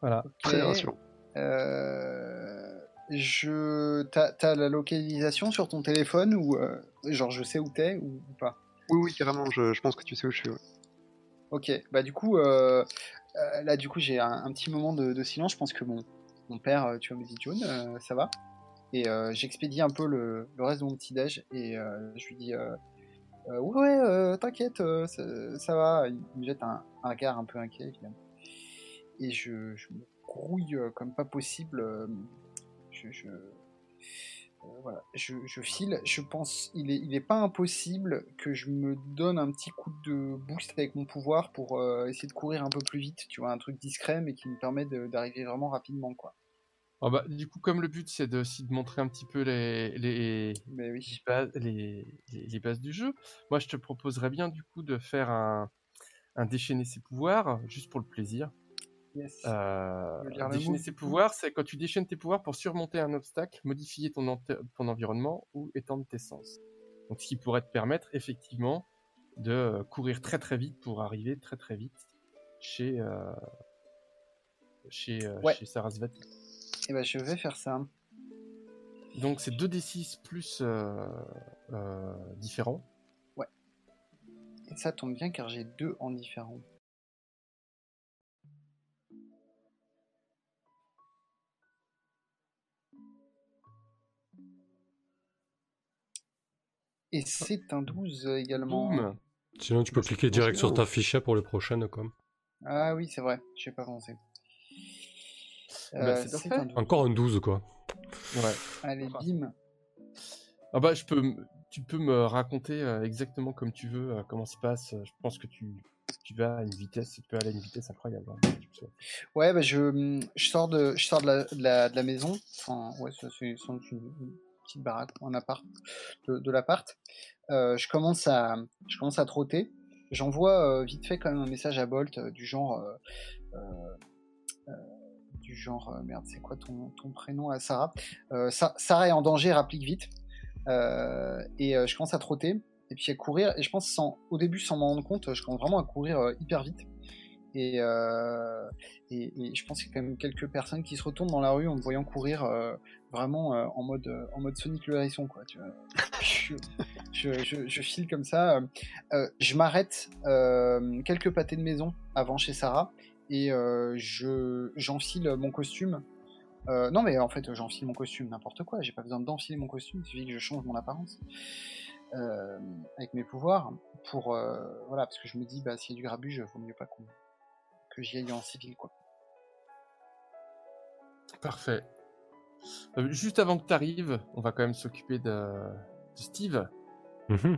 Voilà. Très Ok. rassurant. Euh, je... T'as t'as la localisation sur ton téléphone ou euh, genre je sais où t'es ou, ou pas? Oui, oui, carrément, je, je pense que tu sais où je suis. ouais. Ok, bah du coup, euh, euh, là du coup j'ai un, petit moment de, silence. Je pense que mon, mon père, euh, tu vois, me dit John, euh, ça va Et j'expédie un peu le, le reste de mon petit déj et je lui dis, ouais, t'inquiète, ça, va. Il me jette un, regard un peu inquiet, évidemment. Et je, je me grouille comme pas possible. je, je, voilà, je, je file. Je pense, il est, il est pas impossible que je me donne un petit coup de boost avec mon pouvoir pour euh, essayer de courir un peu plus vite. Tu vois, un truc discret mais qui me permet d'arriver vraiment rapidement, quoi. Bah, du coup, comme le but c'est de, aussi de montrer un petit peu les, les, Mais oui. les bases, les, les- les bases du jeu, moi je te proposerais bien du coup de faire un, un déchaîner ses pouvoirs, juste pour le plaisir. Yes. Euh, déchaîner ses pouvoirs, c'est quand tu déchaînes tes pouvoirs pour surmonter un obstacle, modifier ton, environnement ou étendre tes sens. Donc ce qui pourrait te permettre effectivement de euh, courir très très vite pour arriver très très vite chez, euh, chez, euh, Ouais. chez Sarasvati. Et ben, je vais faire ça. Donc c'est 2d6 plus différents. Et ça tombe bien car j'ai deux en différent. Et c'est un 12 également. Boum Sinon, tu peux cliquer direct sur ta fichet pour les prochaines, comme. Ah oui, c'est vrai, j'ai pas pensé. Bah, Euh, c'est c'est parfait. un 12. Encore un 12, quoi. Ouais. Allez, bim. Ah bah je peux, tu peux me raconter euh, exactement comme tu veux euh, comment ça se passe. Je pense que tu, tu vas à une vitesse, tu peux aller à une vitesse incroyable. hein, si. Ouais, bah je, je sors de, je sors de la, de la, de la maison. Enfin, ouais, c'est une petite baraque, appart de, l'appart. Euh, je commence à, je commence à trotter. J'envoie euh, vite fait quand même un message à Bolt euh, du genre, du genre, merde, c'est quoi ton, ton prénom à Sarah? Sa- Sarah est en danger, rapplique vite. Et je commence à trotter et puis à courir. Et je pense sans, au début sans m'en rendre compte, je commence vraiment à courir hyper vite. Et, euh, et, et je pense qu'il y a quand même quelques personnes qui se retournent dans la rue en me voyant courir euh, vraiment euh, en mode en mode Sonic le hérisson quoi. Tu vois. <laughs> je, je, je, je file comme ça. je m'arrête quelques pâtés de maison avant chez Sarah et je j'enfile mon costume. Non mais en fait j'enfile mon costume n'importe quoi. J'ai pas besoin d'enfiler mon costume. Il suffit que je change mon apparence euh, avec mes pouvoirs pour euh, voilà parce que je me dis bah s'il y a du grabuge vaut mieux pas qu'on que j'y aille en civil quoi. Parfait. Euh, juste avant que tu arrives, on va quand même s'occuper de, de Steve. Mhm.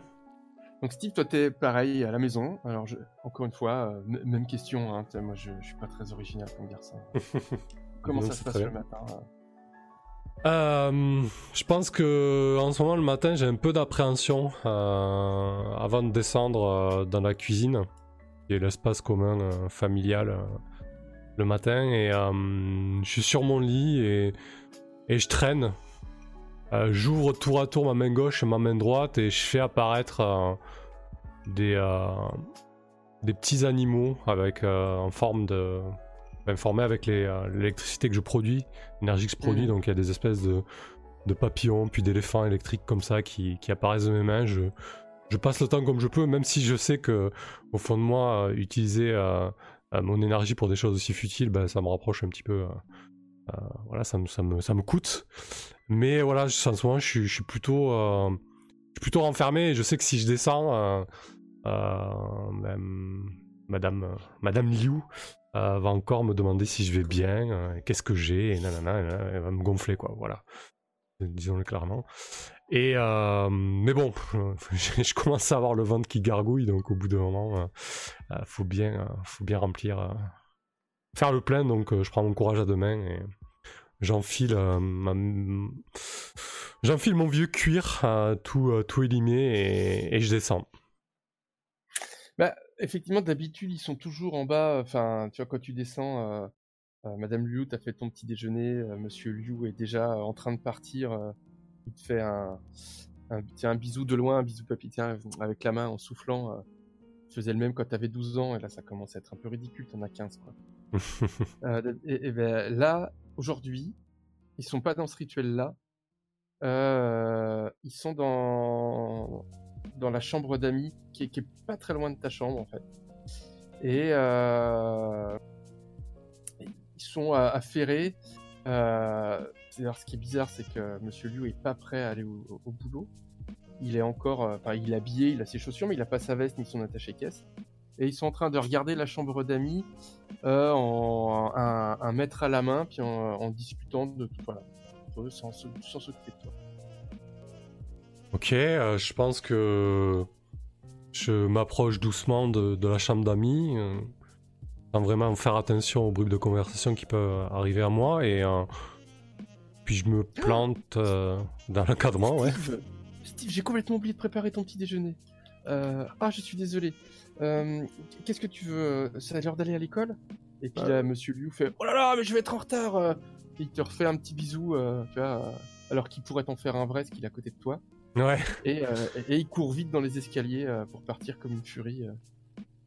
Donc Steve, toi t'es pareil à la maison. Alors je- encore une fois, euh, même question. Hein, moi je, je suis pas très original comme garçon. <laughs> Comment Non, ça se passe le matin euh Euh, je pense que en ce moment le matin j'ai un peu d'appréhension euh, avant de descendre euh, dans la cuisine, qui est l'espace commun euh, familial euh, le matin et euh, je suis sur mon lit et, et je traîne. J'ouvre tour à tour ma main gauche et ma main droite et je fais apparaître des, des petits animaux avec en forme de ben, formés avec l'électricité que je produis l'énergie que je produis, Mhm. donc il y a des espèces de, de papillons, puis d'éléphants électriques comme ça qui, qui apparaissent de mes mains. Je, je passe le temps comme je peux, même si je sais que au fond de moi, utiliser euh, euh, mon énergie pour des choses aussi futiles, ben, ça me rapproche un petit peu. euh, voilà, ça me, ça, me, ça me coûte. Mais voilà, je- en ce moment, je suis, je suis plutôt, je suis plutôt renfermé. Et je sais que si je descends, même Madame, Madame Liu va encore me demander si je vais bien, qu'est-ce que j'ai, et nanana, et nanana, elle va me gonfler, quoi, voilà. Disons-le clairement. Euh, mais bon, <laughs> je, commence à avoir le ventre qui gargouille, donc au bout d'un moment, euh, euh, faut, bien, euh, faut bien remplir, faire le plein, donc je prends mon courage à deux mains et j'enfile mon vieux cuir, tout, tout élimé, et, je descends. Bah, effectivement, d'habitude, ils sont toujours en bas. Enfin, tu vois, quand tu descends, euh, euh, Madame Liu, t'as fait ton petit déjeuner. euh, Monsieur Liu est déjà en train de partir. Il te fait un, un, tiens, un bisou de loin, un bisou papy, tiens, avec la main en soufflant. euh, il faisait le même quand t'avais 12 ans, et là, ça commence à être un peu ridicule. T'en as 15, quoi. <laughs> Euh, et, et ben, là, aujourd'hui, ils sont pas dans ce rituel-là. Euh, ils sont dans dans la chambre d'amis qui, est- qui est pas très loin de ta chambre en fait. Et euh, ils sont affairés. Euh, c'est-à-dire, ce qui est bizarre, c'est que Monsieur Liu est pas prêt à aller au, boulot. il est encore, euh, enfin, il est habillé, il a ses chaussures, mais il a pas sa veste ni son attaché-caisse. Et ils sont en train de regarder la chambre d'amis euh, en un, un mètre à la main, puis en, discutant de tout, voilà, eux, sans, s'occuper de toi. Ok, euh, je pense que je m'approche doucement de, la chambre d'amis, sans vraiment faire attention aux bruits de conversation qui peuvent arriver à moi, et puis je me plante euh, dans l'encadrement, ouais. Steve, j'ai complètement oublié de préparer ton petit déjeuner. Euh, ah, je suis désolé. Euh, Qu'est-ce que tu veux C'est l'heure d'aller à l'école? Et puis là, Monsieur Liu fait Oh là là, mais je vais être en retard. Et il te refait un petit bisou, tu vois, alors qu'il pourrait t'en faire un vrai, parce qu'il est à côté de toi. Ouais, Et, et il court vite dans les escaliers pour partir comme une furie.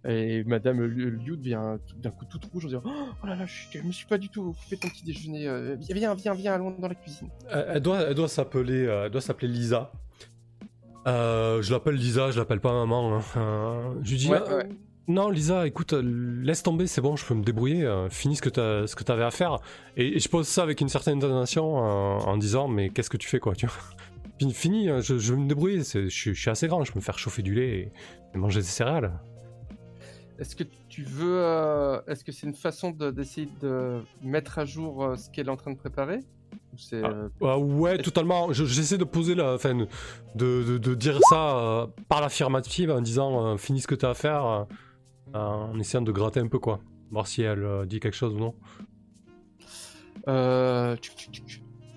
Et Madame Liu devient d'un coup toute rouge en disant Oh là là, je, je me suis pas du tout occupé de ton petit déjeuner. euh, viens, viens, viens, viens, allons dans la cuisine. elle, elle doit, elle doit s'appeler, euh, elle doit s'appeler Lisa. Euh, je l'appelle Lisa, je l'appelle pas maman. hein. Euh, je lui dis, Ouais, ouais. non Lisa, écoute, laisse tomber, c'est bon, je peux me débrouiller. finis ce que t'as, ce que t'avais à faire. Et, et je pose ça avec une certaine intonation euh, en disant, mais qu'est-ce que tu fais quoi, tu vois Fini, fini, je, je vais me débrouiller. Je, suis- je suis assez grand, je peux me faire chauffer du lait et, et manger des céréales. Est-ce que tu veux. euh, Est-ce que c'est une façon de- d'essayer de mettre à jour euh, ce qu'elle est en train de préparer? Ou c'est. Ah. euh, Euh, ouais, totalement. Je- J'essaie de poser la, enfin, de, de, de dire ça par l'affirmative en disant finis ce que t'as à faire, en essayant de gratter un peu quoi, voir si elle dit quelque chose ou non. euh.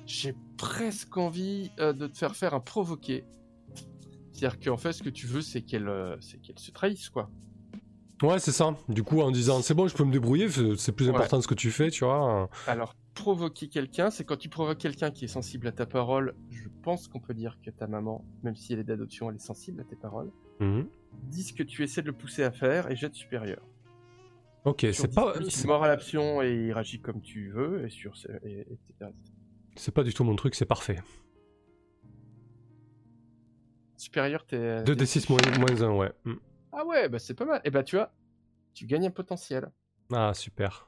J'ai presque envie de te faire faire un provoqué. C'est-à-dire qu'en fait, ce que tu veux, c'est qu'elle c'est qu'elle se trahisse, quoi. Ouais, c'est ça. Du coup, en disant c'est bon, je peux me débrouiller, c'est plus Ouais. important ce que tu fais, tu vois. Alors, provoquer quelqu'un, c'est quand tu provoques quelqu'un qui est sensible à ta parole. Je pense qu'on peut dire que ta maman, même si elle est d'adoption, elle est sensible à tes paroles. Mhm. Dis ce que tu essaies de le pousser à faire et jette supérieur. Ok, c'est pas, 10, il c'est- mord à l'option et il réagit comme tu veux, et sur et, etc. c'est pas du tout mon truc, c'est parfait. Supérieur, t'es. 2d6 moins, moins 1, ouais. Mm. Ah ouais, bah c'est pas mal. Et bah tu vois, tu gagnes un potentiel. Ah, super.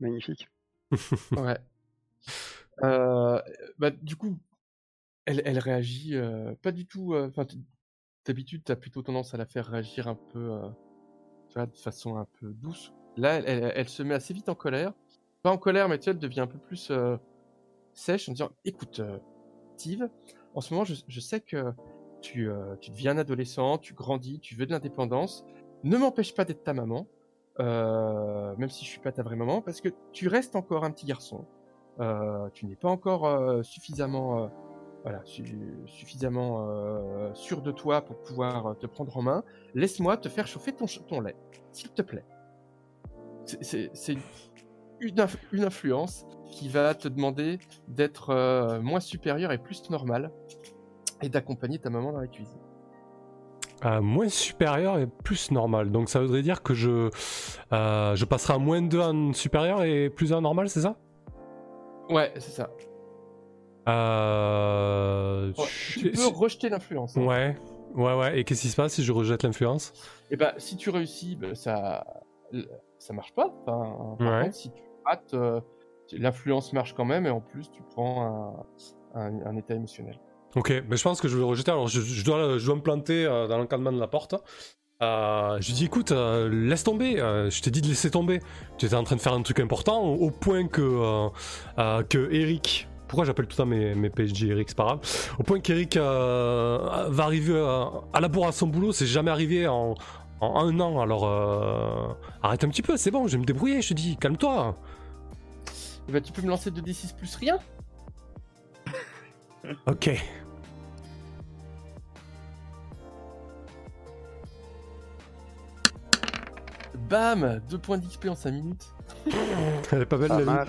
Magnifique. <laughs> Ouais. Euh, bah du coup, elle, elle réagit euh, pas du tout. euh, Enfin, d'habitude, t'as plutôt tendance à la faire réagir un peu, euh, tu vois, de façon un peu douce. Là, elle, elle- elle se met assez vite en colère. Pas en colère, mais tu vois, elle devient un peu plus euh, sèche en disant Écoute, euh, Steve, en ce moment, je, je sais que tu, euh, tu deviens adolescent, tu grandis, tu veux de l'indépendance. Ne m'empêche pas d'être ta maman, euh, même si je suis pas ta vraie maman, parce que tu restes encore un petit garçon. Euh, tu n'es pas encore suffisamment, voilà, su- suffisamment sûr de toi pour pouvoir te prendre en main. Laisse-moi te faire chauffer ton, lait, s'il te plaît. C'est- une, une influence qui va te demander d'être moins supérieur et plus normal et d'accompagner ta maman dans la cuisine. Euh, moins supérieur et plus normal. Donc ça voudrait dire que je, euh, je passerai à moins 2 en supérieur et plus 1 en normal, c'est ça? Ouais, c'est ça. euh... Ouais, tu peux rejeter l'influence. hein. Ouais, ouais, ouais. Et qu'est-ce qui se passe si je rejette l'influence? Et bah, si tu réussis, bah, ça, ça marche pas. Enfin, par Ouais. contre, si tu rates, euh, l'influence marche quand même, et en plus, tu prends un, un, un état émotionnel. Ok, mais je pense que je vais le rejeter. Alors je, je dois, je dois me planter euh, dans l'encadrement de la porte. Euh, je lui dis écoute, euh, laisse tomber. je t'ai dit de laisser tomber. Tu étais en train de faire un truc important au, au point que que Eric. Pourquoi j'appelle tout temps mes, mes PSJ Eric, c'est pas grave. Au point qu'Eric va arriver à, à la bourre à son boulot, c'est jamais arrivé en, en un an. Alors arrête un petit peu, c'est bon, je vais me débrouiller. Je te dis, calme-toi. Et bah, tu peux me lancer 2d6 plus rien? Ok. Bam 2 points d'XP en 5 minutes. <laughs> Elle est pas belle Pas la vie. mal.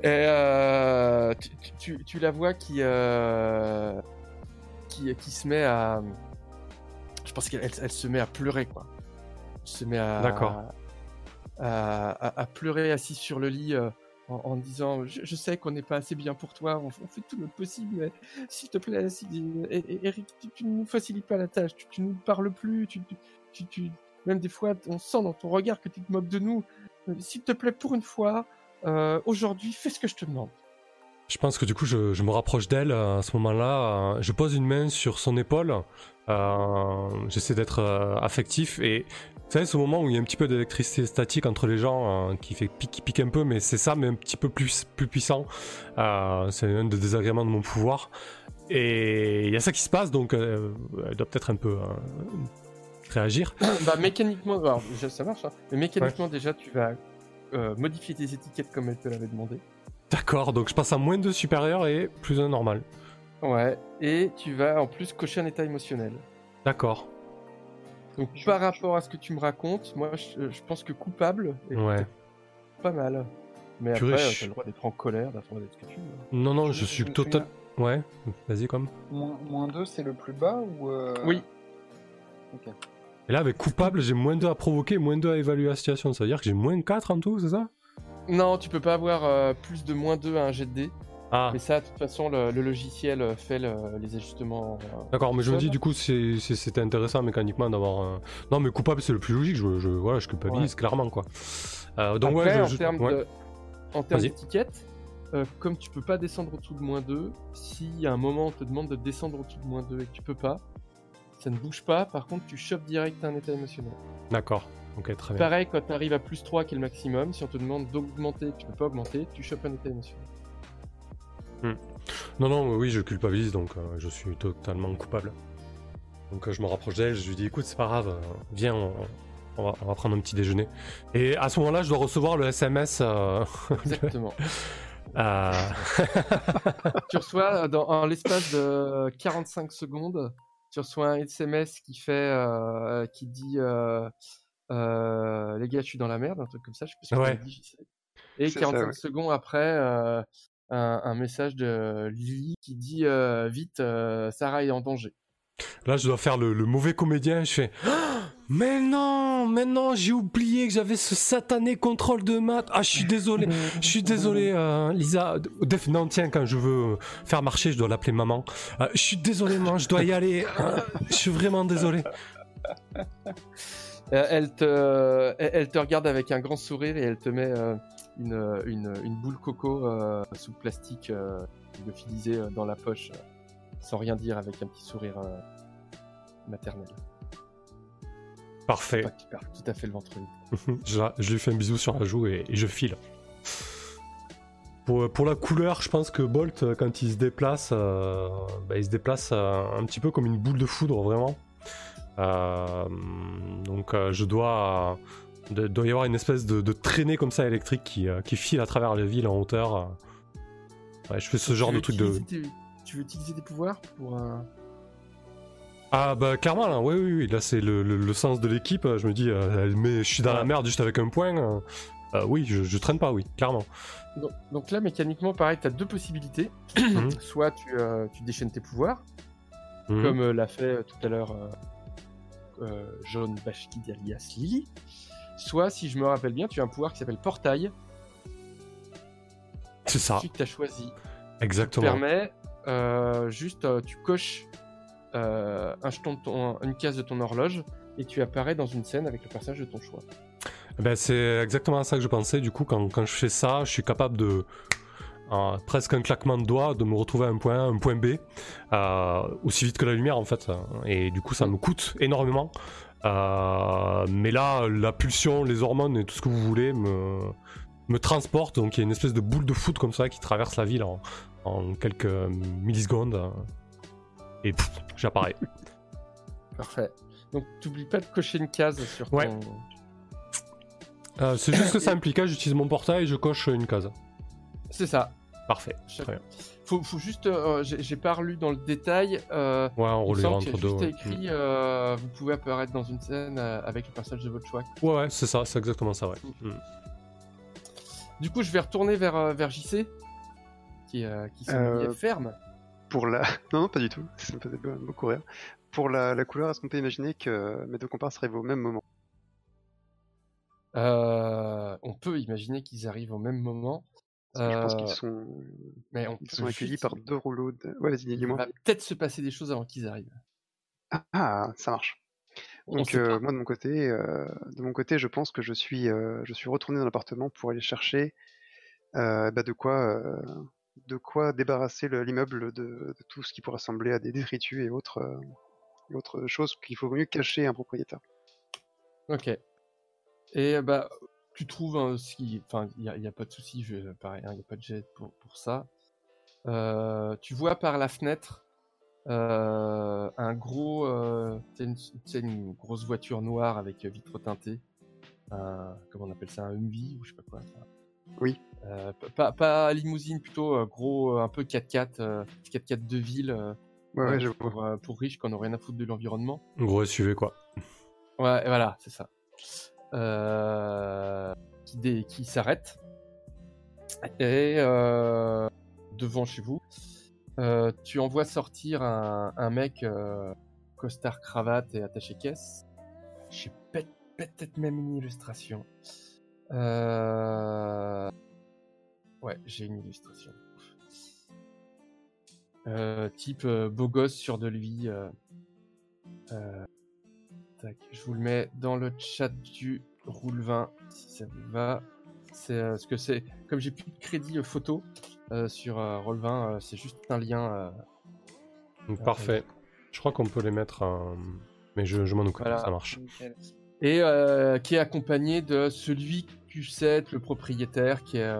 Et euh, tu, tu- tu- tu la vois qui, euh, qui, qui se met à. Je pense qu'elle elle, elle se met à pleurer, quoi. Elle se met à. D'accord. À, à- à pleurer assise sur le lit euh, en, en disant je, je sais qu'on n'est pas assez bien pour toi, on, on fait tout notre possible, mais s'il te plaît, si, et- et- Eric, tu, ne nous facilites pas la tâche, tu, tu nous parles plus, tu, tu, tu, tu- même des fois, on sent dans ton regard que tu te moques de nous. Euh, S'il te plaît, pour une fois, euh, aujourd'hui, fais ce que je te demande. Je pense que du coup, je, me rapproche d'elle euh, à ce moment-là. je pose une main sur son épaule. J'essaie d'être affectif. Et vous savez, ce moment où il y a un petit peu d'électricité statique entre les gens qui fait qui pique un peu, mais c'est ça, mais un petit peu plus, plus puissant. C'est un des désagréments de mon pouvoir. Et il y a ça qui se passe, donc elle doit peut-être un peu réagir. <coughs> bah mécaniquement, alors, déjà, ça marche, hein, mais mécaniquement déjà tu vas euh, modifier tes étiquettes comme elle te l'avait demandé. D'accord, donc je passe à moins de supérieur et plus un normal. Ouais, et tu vas en plus cocher un état émotionnel. D'accord. Donc par rapport à ce que tu me racontes, moi je, je pense que coupable est Ouais. pas mal. Mais Purée, après, euh, je- t'as le droit d'être en colère, d'être d'être ce que tu veux. Non, non, Je- suis total. Ouais, vas-y, comme. Moins, moins 2, c'est le plus bas ou. euh, Oui. Ok. Et là, avec coupable, j'ai moins 2 à provoquer, moins 2 à évaluer la situation. Ça veut dire que j'ai moins 4 en tout, c'est ça? Non, tu peux pas avoir euh, plus de moins 2 à un jet de dés. Ah, Mais ça, de toute façon, le, le logiciel euh, fait le- les ajustements. euh, d'accord, mais je me dis, du coup, c'était intéressant mécaniquement d'avoir. un- Non, mais coupable, c'est le plus logique. Je, je, voilà, je culpabilise clairement, quoi. Euh, donc, Après, ouais, en je. termes ouais. d'étiquette, euh, comme tu peux pas descendre au-dessous de moins 2, si à un moment on te demande de descendre au-dessous de moins 2 et que tu peux pas, ça ne bouge pas, par contre tu chopes direct un état émotionnel. D'accord, ok, très bien. Pareil, quand tu arrives à plus 3 qui est le maximum, si on te demande d'augmenter tu peux pas augmenter, tu chopes un état émotionnel. Non, non, oui, je culpabilise, donc euh, je suis totalement coupable. Donc euh, je me rapproche d'elle, je lui dis écoute, c'est pas grave, euh, viens, on, on va, on va prendre un petit déjeuner. Et à ce moment-là, je dois recevoir le SMS. <laughs> Exactement. <laughs> tu reçois dans, l'espace de 45 secondes, tu reçois un SMS qui fait, euh, qui dit, euh, euh, les gars, je suis dans la merde, un truc comme ça, je sais pas Ouais. dit. Et C'est ça, 45 ouais. secondes après, euh, un, un message de Lily qui dit, euh, vite, euh, Sarah est en danger. Là, je dois faire le, le mauvais comédien. Je fais Ah, <gasps> Mais non, mais non, j'ai oublié que j'avais ce satané contrôle de maths. Ah, je suis désolé. Je suis désolé, euh, Lisa. Def- Non, tiens, quand je veux faire marcher, je dois l'appeler maman. Euh, je suis désolé, maman, je dois y aller. Euh, je suis vraiment désolé. Elle, te, elle, te regarde avec un grand sourire et elle te met une, une, boule coco sous plastique lyophilisée euh, dans la poche, sans rien dire, avec un petit sourire maternel. Parfait. Pas qui perd tout à fait le ventre vide. <laughs> je, je lui fais un bisou sur la joue et, et je file. Pour, pour la couleur, je pense que Bolt, euh, quand il se déplace, euh, bah, il se déplace euh, un petit peu comme une boule de foudre, vraiment. Euh, donc euh, je dois... de- doit y avoir une espèce de, de traînée comme ça électrique qui, euh, qui file à travers la ville en hauteur. Ouais, je fais ce genre de truc de... tes- Tu veux utiliser des pouvoirs pour... Ah bah clairement là, oui oui, oui. là c'est le, le- le sens de l'équipe, je me dis, euh, elle met- je suis dans la merde juste avec un point, euh, euh, oui je, je traîne pas, oui, clairement. Donc, donc là, mécaniquement, pareil, tu as deux possibilités. Mhm. <clears throat> Soit tu, euh, tu déchaînes tes pouvoirs, Mhm. comme l'a fait tout à l'heure Jaune Bashkid alias Lily. Soit, si je me rappelle bien, tu as un pouvoir qui s'appelle Portail, C'est ça, celui que tu as choisi. exactement. permet euh, juste, tu coches euh, un jeton ton- une case de ton horloge et tu apparais dans une scène avec le personnage de ton choix. Eh Ben, c'est exactement à ça que je pensais, du coup quand, je fais ça, je suis capable de... presque un claquement de doigts, de me retrouver à un point A, un point B, euh, aussi vite que la lumière en fait. Et du coup ça me coûte énormément. Euh, mais là, la pulsion, les hormones et tout ce que vous voulez me, me transportent. Donc il y a une espèce de boule de foot comme ça qui traverse la ville en quelques millisecondes. Et j'apparais. <laughs> Parfait. Donc, t'oublies pas de cocher une case sur Ouais. ton. Euh, c'est juste que ça implique, j'utilise mon portail et je coche une case. C'est ça. Parfait. Très bien. Faut, faut juste, euh, j'ai j'ai pas relu dans le détail. Euh, Ouais, on relève entre a deux. juste ouais. écrit, euh, vous pouvez apparaître dans une scène euh, avec le personnage de votre choix. Ouais, ouais, c'est ça, c'est exactement ça, ouais. Mm. Du coup, je vais retourner vers, euh, vers JC, qui, euh, qui Euh, mis ferme. Pour la. <laughs> Non, non, pas du tout. Ça me faisait beaucoup rire. Pour la, la couleur, est-ce qu'on peut imaginer que mes deux comparses arrivent au même moment? Euh, on peut imaginer qu'ils arrivent au même moment. Je pense Euh, qu'ils sont, mais on ils sont accueillis juste- par deux rouleaux de. Ouais, vas-y, Il dis-moi. va peut-être se passer des choses avant qu'ils arrivent. Ah, ah, ça marche. On Donc euh, moi de mon côté, euh, de mon côté, je pense que je suis, euh, je suis retourné dans l'appartement pour aller chercher euh, bah, de quoi, euh, de quoi débarrasser le- l'immeuble de, tout ce qui pourrait ressembler à des détritus et autres, euh, choses qu'il faut mieux cacher à un propriétaire. Ok. Et bah, tu trouves un ski. Enfin, il n'y a, pas de souci, je, pareil, il n'y a pas de jet pour, pour ça. Euh, tu vois par la fenêtre euh, un gros. Euh, c'est une, grosse voiture noire avec vitre teintée. Comment on appelle ça Un Humvee ou je sais pas quoi. Oui. euh, pas, pas limousine, plutôt euh, gros, euh, un peu 4x4, euh, 4x4 de ville. euh, Ouais, ouais, je vois. pour, euh, pour riches qu'on aurait rien à foutre de l'environnement. Gros SUV quoi. Ouais, voilà, c'est ça. Euh, qui dé- qui s'arrête. Et euh, devant chez vous, euh, tu envoies sortir un, un mec euh, costard cravate et attaché caisse. J'ai peut- peut-être même une illustration. Euh... Ouais, j'ai une illustration. Euh, type euh, beau gosse sûr de lui. euh, Tac, je vous le mets dans le chat du roule 20 si ça vous va. C'est ce que c'est. Comme j'ai plus de crédit photo sur roll 20, euh, c'est juste un lien. Donc, parfait. Je crois qu'on peut les mettre. Mais je, je m'en occupe, Voilà. ça marche. Nickel. et qui est accompagné de celui que tu sais être le propriétaire, qui est,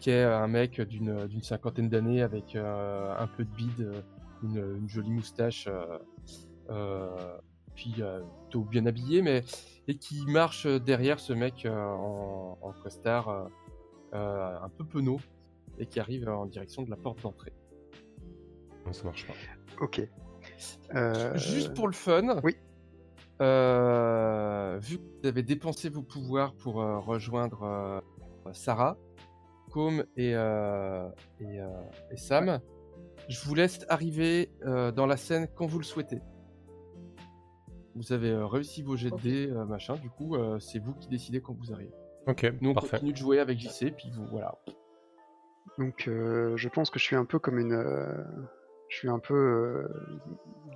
qui est un mec d'une d'une cinquantaine d'années avec euh, un peu de bide, euh, une, une jolie moustache, euh, euh, puis euh, plutôt bien habillé, mais et qui marche derrière ce mec euh, en, en costard un peu penaud et qui arrive en direction de la porte d'entrée. Non, ça marche pas. Ok. Euh, Juste pour le fun. oui. Euh, vu que vous avez dépensé vos pouvoirs pour euh, rejoindre euh, Sarah, Com et, euh, et, euh, et Sam, je vous laisse arriver euh, dans la scène quand vous le souhaitez. Vous avez euh, réussi vos jets de dés, euh, machin, du coup, euh, c'est vous qui décidez quand vous arrivez. Ok, Nous, on parfait. continue de jouer avec JC, puis vous, voilà. Donc, euh, je pense que je suis un peu comme une. Je suis un peu euh,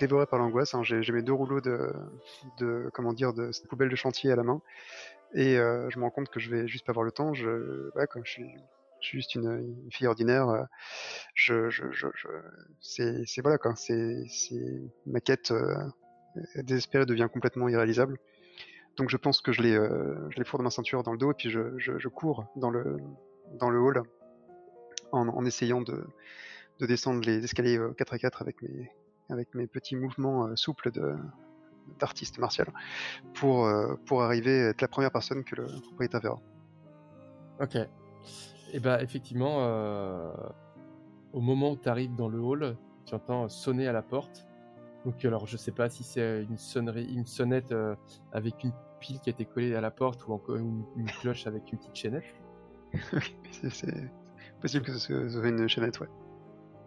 dévoré par l'angoisse. hein. J'ai mes deux rouleaux de, de comment dire, de cette poubelle de chantier à la main, et euh, je me rends compte que je vais juste pas avoir le temps. Je, ouais, comme je suis, juste une, une fille ordinaire. euh, je, je, je, je- c'est, voilà quoi. C'est, ma quête euh, désespérée devient complètement irréalisable. Donc, je pense que je les, euh, je les fourre dans ma ceinture dans le dos, et puis je, je, je cours dans le, dans le hall en, en essayant de, de descendre les escaliers euh, 4 à 4 avec mes, avec mes petits mouvements euh, souples de d'artiste martial pour, euh, pour arriver à être la première personne que le propriétaire verra. Ok. Et bah effectivement, euh, au moment où tu arrives dans le hall, tu entends sonner à la porte. Donc alors je sais pas si c'est une sonnerie, une sonnette euh, avec une pile qui a été collée à la porte ou encore une, une cloche avec une petite chaînette. <laughs> C'est possible que ce soit une chaînette, ouais.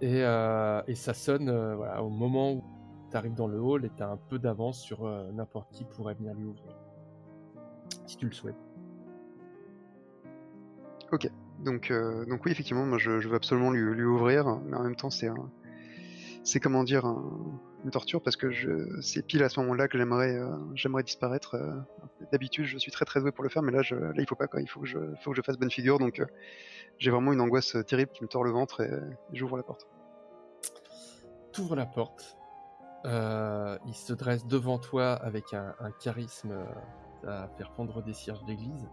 Et, euh, et ça sonne euh, au moment où tu arrives dans le hall et tu as un peu d'avance sur euh, n'importe qui pourrait venir lui ouvrir. Si tu le souhaites. Donc, euh, donc oui, effectivement, moi je, veux absolument lui, lui ouvrir, mais en même temps c'est un, c'est comment dire torture parce que je, c'est pile à ce moment-là que j'aimerais, euh, j'aimerais disparaître. euh. D'habitude, je suis très très doué pour le faire, mais là, je, là il faut pas quoi. Il faut que je, je fasse bonne figure. Donc, euh, j'ai vraiment une angoisse terrible qui me tord le ventre et, j'ouvre la porte. T'ouvres la porte. Il se dresse devant toi avec un, charisme à faire fondre des cierges d'église.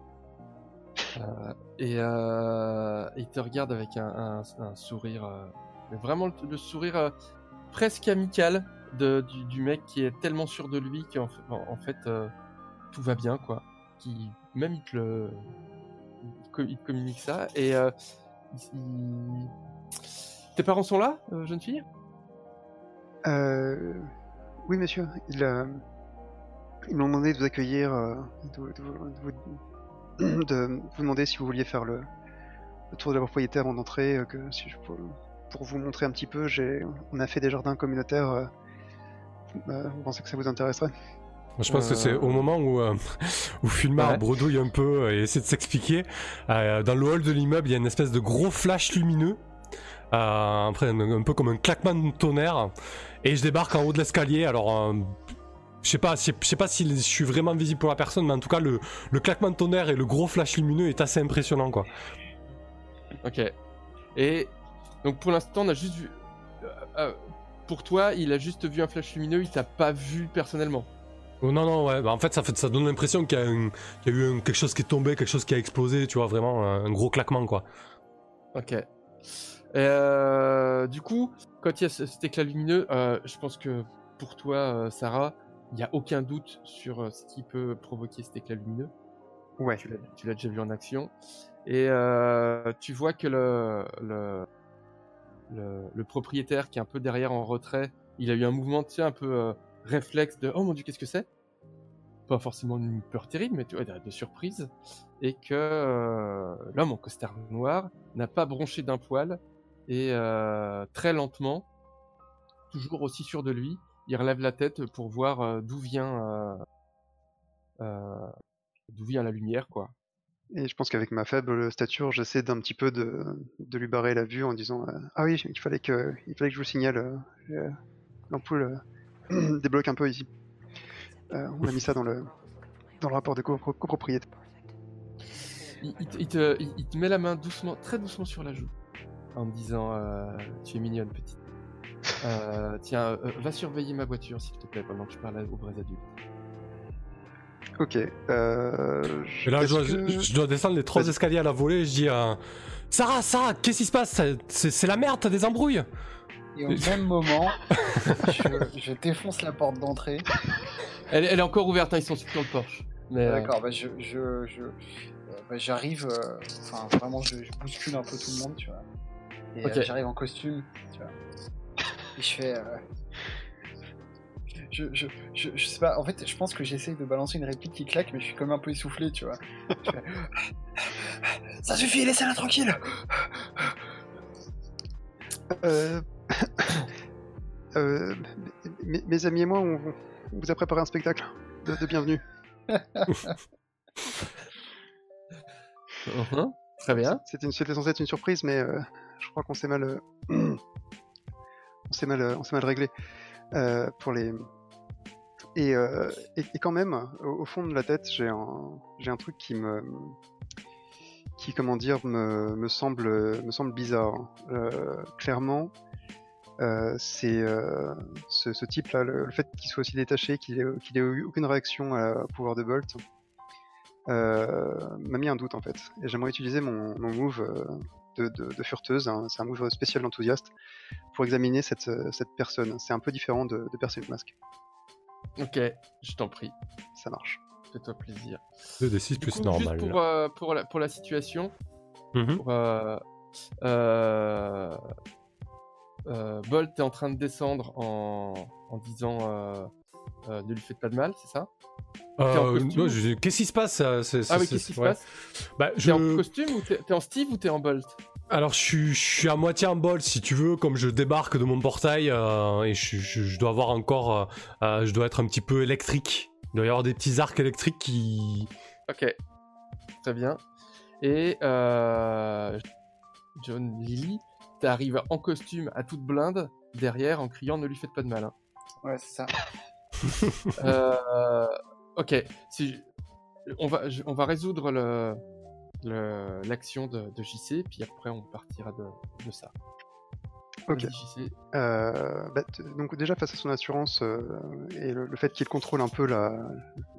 Et il te regarde avec un, sourire, vraiment le, sourire presque amical de, du, mec qui est tellement sûr de lui qu'en en, fait, euh, tout va bien quoi. Qui même il te le, il, communique ça et euh, tes parents sont là, euh, jeune fille? Oui, monsieur. Il, euh, ils m'ont demandé de vous accueillir, de, vous- de vous- <clears throat> de vous demander si vous vouliez faire le, tour de la propriétaire avant d'entrer, que si pour vous montrer un petit peu, on a fait des jardins communautaires. Euh, euh, vous pensez que ça vous intéresserait Je pense que c'est Euh. au moment où, euh, <laughs> où Fulmar Ouais. bredouille un peu et essaie de s'expliquer. euh, dans le hall de l'immeuble, il y a une espèce de gros flash lumineux. euh, après, un, un peu comme un claquement de tonnerre. Et je débarque en haut de l'escalier. Alors, euh, je sais pas, je sais je sais pas si je suis vraiment visible pour la personne, mais en tout cas, le, le claquement de tonnerre et le gros flash lumineux est assez impressionnant, quoi. Ok. Et Donc pour l'instant, on a juste vu. euh, euh, pour toi, il a juste vu un flash lumineux, il t'a pas vu personnellement. Oh, non, non, ouais. Bah, en fait, ça, fait, ça donne l'impression qu'il y a, un- qu'il y a eu un- quelque chose qui est tombé, quelque chose qui a explosé, tu vois, vraiment un, un gros claquement, quoi. Ok. Euh, du coup, quand il y a ce- cet éclat lumineux, euh, je pense que pour toi, euh, Sarah, il n'y a aucun doute sur euh, ce qui peut provoquer cet éclat lumineux. Ouais. Tu l'as, tu l'as déjà vu en action. Et euh, tu vois que le, le, le, propriétaire qui est un peu derrière en retrait, il a eu un mouvement, tu sais, un peu euh, réflexe de Oh mon dieu, qu'est-ce que c'est? Pas forcément une peur terrible, mais tu vois, de, surprise. Et que euh, l'homme en costard noir n'a pas bronché d'un poil et euh, très lentement, toujours aussi sûr de lui, il relève la tête pour voir d'où vient d'où vient la lumière, quoi. Et je pense qu'avec ma faible stature, j'essaie d'un petit peu de, lui barrer la vue en disant euh, Ah oui, il fallait que, il fallait que je vous signale. euh, euh, L'ampoule euh, <clears throat> débloque un peu ici. On a mis ça dans le, dans le rapport de copro- copropriété. Il, te- il te, met la main doucement, très doucement sur la joue, en me disant Tu es mignonne, petite. Tiens, va surveiller ma voiture, s'il te plaît, pendant que je parle aux vrais adultes. Ok. Euh, Et là, je dois, que- je- je dois descendre les trois escaliers à la volée et je dis euh, Sarah, Sarah, qu'est-ce qui se passe? C'est- la merde, t'as des embrouilles Et au même moment, je, je défonce la porte d'entrée. Elle, elle est encore ouverte, hein, ils sont sur le porche. Mais, euh, D'accord, bah je, je, je- euh, bah, j'arrive, euh, enfin vraiment, je, je bouscule un peu tout le monde, tu vois. Et Ok. euh, j'arrive en costume, tu vois. Et je fais. Je, je, je, je sais pas, en fait, je pense que j'essaye de balancer une réplique qui claque, mais je suis comme un peu essoufflé, tu vois. Fais, <laughs> Ça suffit, laissez-la tranquille Euh, <coughs> euh, mes, mes amis et moi, on, on vous a préparé un spectacle de, de bienvenue. mhm, <laughs> Très bien. C'était une- c'était censé être une surprise, mais euh, je crois qu'on s'est mal, euh, <coughs> on s'est mal, euh, on s'est mal réglé euh, pour les. Et, euh, et, quand même, au, fond de la tête, j'ai un, truc qui me, qui comment dire, me, semble, bizarre. Euh, clairement, euh, c'est ce, type-là, le, fait qu'il soit aussi détaché, qu'il ait, eu aucune réaction à- au pouvoir de Bolt, m'a mis un doute en fait. Et j'aimerais utiliser mon, move de, furteuse, hein, c'est un move spécial d'enthousiaste, pour examiner cette, cette personne. C'est un peu différent de, de percer le masque. Ok, je t'en prie, Ça marche. fais-toi plaisir. 2d6 Du plus coup, normal. Juste pour, euh, pour, la, pour la situation, Mhm. pour, euh, euh, euh, Bolt est en train de descendre en, en disant euh, euh, ne lui faites pas de mal, c'est ça? T'es en Euh, costume non, ou- je- Qu'est-ce qui se passe Ah qu'est-ce qui se passe? Bah, T'es je... en costume ou t'es en Steve ou t'es en Bolt? Alors, je suis, je suis à moitié en bol, si tu veux, comme je débarque de mon portail, euh, et je, je- je dois avoir encore... euh, euh, je dois être un petit peu électrique. Il doit y avoir des petits arcs électriques qui... Ok, très bien. Et euh, John Lily, t'arrives en costume à toute blinde derrière en criant ne lui faites pas de mal. hein. Ouais, c'est ça. Euh, ok, si on va je- on va résoudre le- l'action de, de JC, puis après on partira de, de ça. Ok. Euh, bah, donc déjà face à son assurance euh, et le, le fait qu'il contrôle un peu la,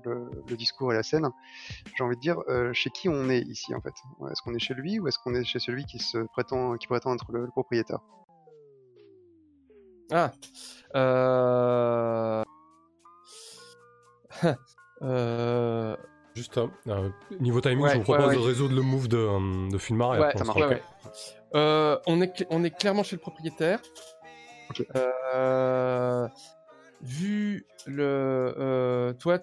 le, le discours et la scène, j'ai envie de dire euh, chez qui on est ici en fait? Est-ce qu'on est chez lui ou est-ce qu'on est chez celui qui se prétend qui prétend être le, le propriétaire? Ah. <laughs> Juste, hein, euh, niveau timing, Ouais, je vous propose ouais, ouais. de résoudre le move de, euh, de Fulmar et Ouais, après on ça marche. ouais, recule. ouais. Euh, on, est, on est clairement chez le propriétaire. Euh, vu le. euh, toi,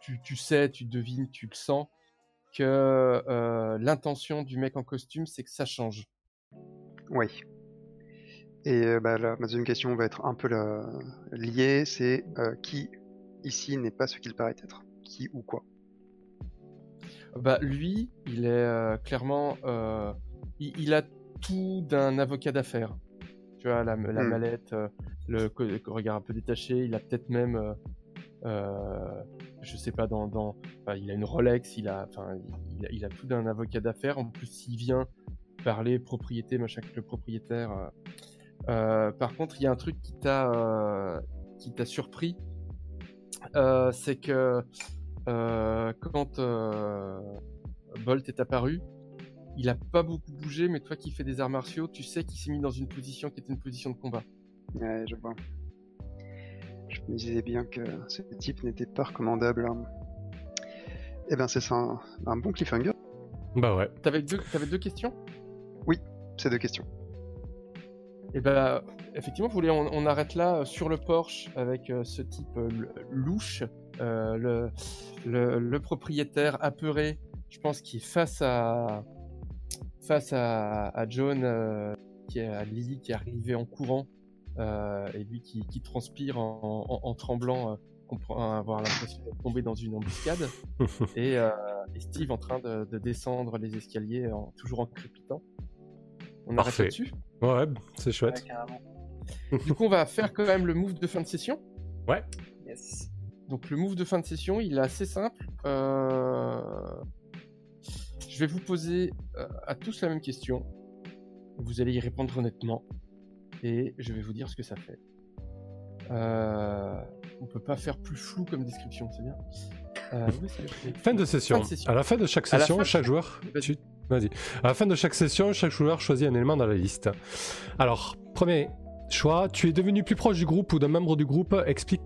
tu, tu sais, tu devines, tu le sens que euh, l'intention du mec en costume, c'est que ça change. Oui. Et euh, bah, la, ma deuxième question va être un peu la, liée, c'est euh, qui ici n'est pas ce qu'il paraît être Qui ou quoi Bah, lui, il est euh, clairement. euh, il, il a tout d'un avocat d'affaires. Tu vois, la, la Hmm. mallette, euh, le, regard un peu détaché, il a peut-être même. je sais pas, dans. dans enfin, il a une Rolex, il a, enfin, il, a, il a tout d'un avocat d'affaires. En plus, s'il vient parler propriété, machin, avec le propriétaire. par contre, il y a un truc qui t'a qui t'a surpris, c'est que quand euh, Bolt est apparu, il a pas beaucoup bougé, mais toi qui fais des arts martiaux, tu sais qu'il s'est mis dans une position qui était une position de combat. Ouais, je vois. Je me disais bien que ce type n'était pas recommandable. hein. Eh ben, c'est ça, un, un bon cliffhanger. Bah ouais. T'avais deux, t'avais deux questions? C'est deux questions. Et ben, effectivement, vous voulez, on, on arrête là euh, sur le Porsche avec euh, ce type euh, louche, euh, le, le, le propriétaire apeuré, je pense, qui est face à face à, à John, euh, qui est à Lily, qui est arrivé en courant, euh, et lui qui, qui transpire en, en- en tremblant, euh, comprend avoir l'impression de tomber dans une embuscade, <laughs> et, euh, et Steve en train de, de descendre les escaliers, en, toujours en crépitant. On arrête Parfait. là-dessus? Ouais, c'est chouette. Ouais. Du coup, on va faire quand même le move de fin de session. Yes. Donc, le move de fin de session, il est assez simple. Euh, Je vais vous poser euh, à tous la même question. Vous allez y répondre honnêtement. Et je vais vous dire ce que ça fait. Euh... On peut pas faire plus flou comme description, c'est bien. Euh, Fin de session. Fin de session. À la fin de chaque session, chaque joueur. Tu- Vas-y. À la fin de chaque session, chaque joueur choisit un élément dans la liste. Alors, premier choix, tu es devenu plus proche du groupe ou d'un membre du groupe. Explique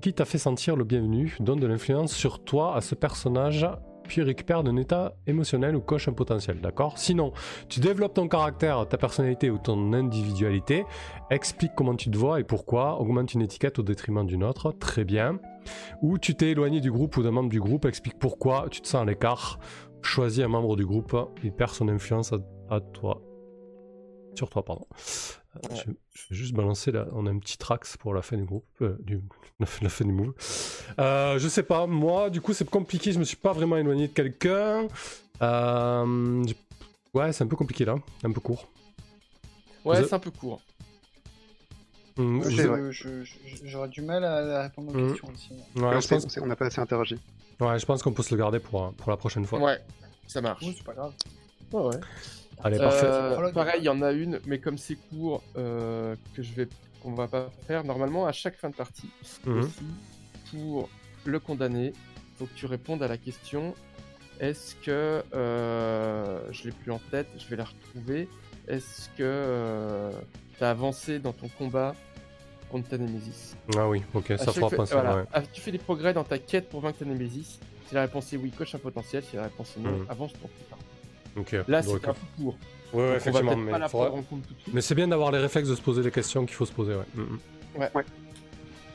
qui t'a fait sentir le bienvenu, donne de l'influence sur toi à ce personnage, puis récupère d'un état émotionnel ou coche un potentiel, d'accord? Sinon, tu développes ton caractère, ta personnalité ou ton individualité, explique comment tu te vois et pourquoi, augmente une étiquette au détriment d'une autre, très bien. Ou tu t'es éloigné du groupe ou d'un membre du groupe, explique pourquoi tu te sens à l'écart, choisis un membre du groupe, il perd son influence à, à toi. Sur toi, pardon. Ouais. Je, je vais juste balancer là, on a un petit trax pour la fin du groupe, euh, du, <laughs> la, fin- la fin du move. Euh, je sais pas, moi, du coup, c'est compliqué, je me suis pas vraiment éloigné de quelqu'un. Euh, ouais, c'est un peu compliqué là, un peu court. Ouais, c'est un peu court. Je- J'aurais du mal à à répondre aux Mhm. questions aussi. ouais, on je pense, on sait- on n'a pas assez interagi. ouais, je pense qu'on peut se le garder pour, pour la prochaine fois. Ouais, ça marche. Oui, c'est pas grave. Ouais, ouais. Allez, parfait. Euh, Prologue. pareil, il y en a une, mais comme c'est court, euh, que je vais, qu'on va pas faire. Normalement, à chaque fin de partie, Mhm. aussi, pour le condamner, faut que tu répondes à la question est-ce que euh, je l'ai plus en tête, je vais la retrouver. Est-ce que tu as avancé dans ton combat contre ta Némésis? Ah oui, ok, À ça fera voilà. ouais. Ah, Tu fais des progrès dans ta quête pour vaincre ta Némésis. Si la réponse est oui, coche un potentiel. Si la réponse est non, Mhm. avance ton combat. Ok, Là, c'est un peu court. Ouais, ouais, effectivement, mais, faudra- c'est bien d'avoir les réflexes de se poser les questions qu'il faut se poser, ouais. Ouais. Ouais.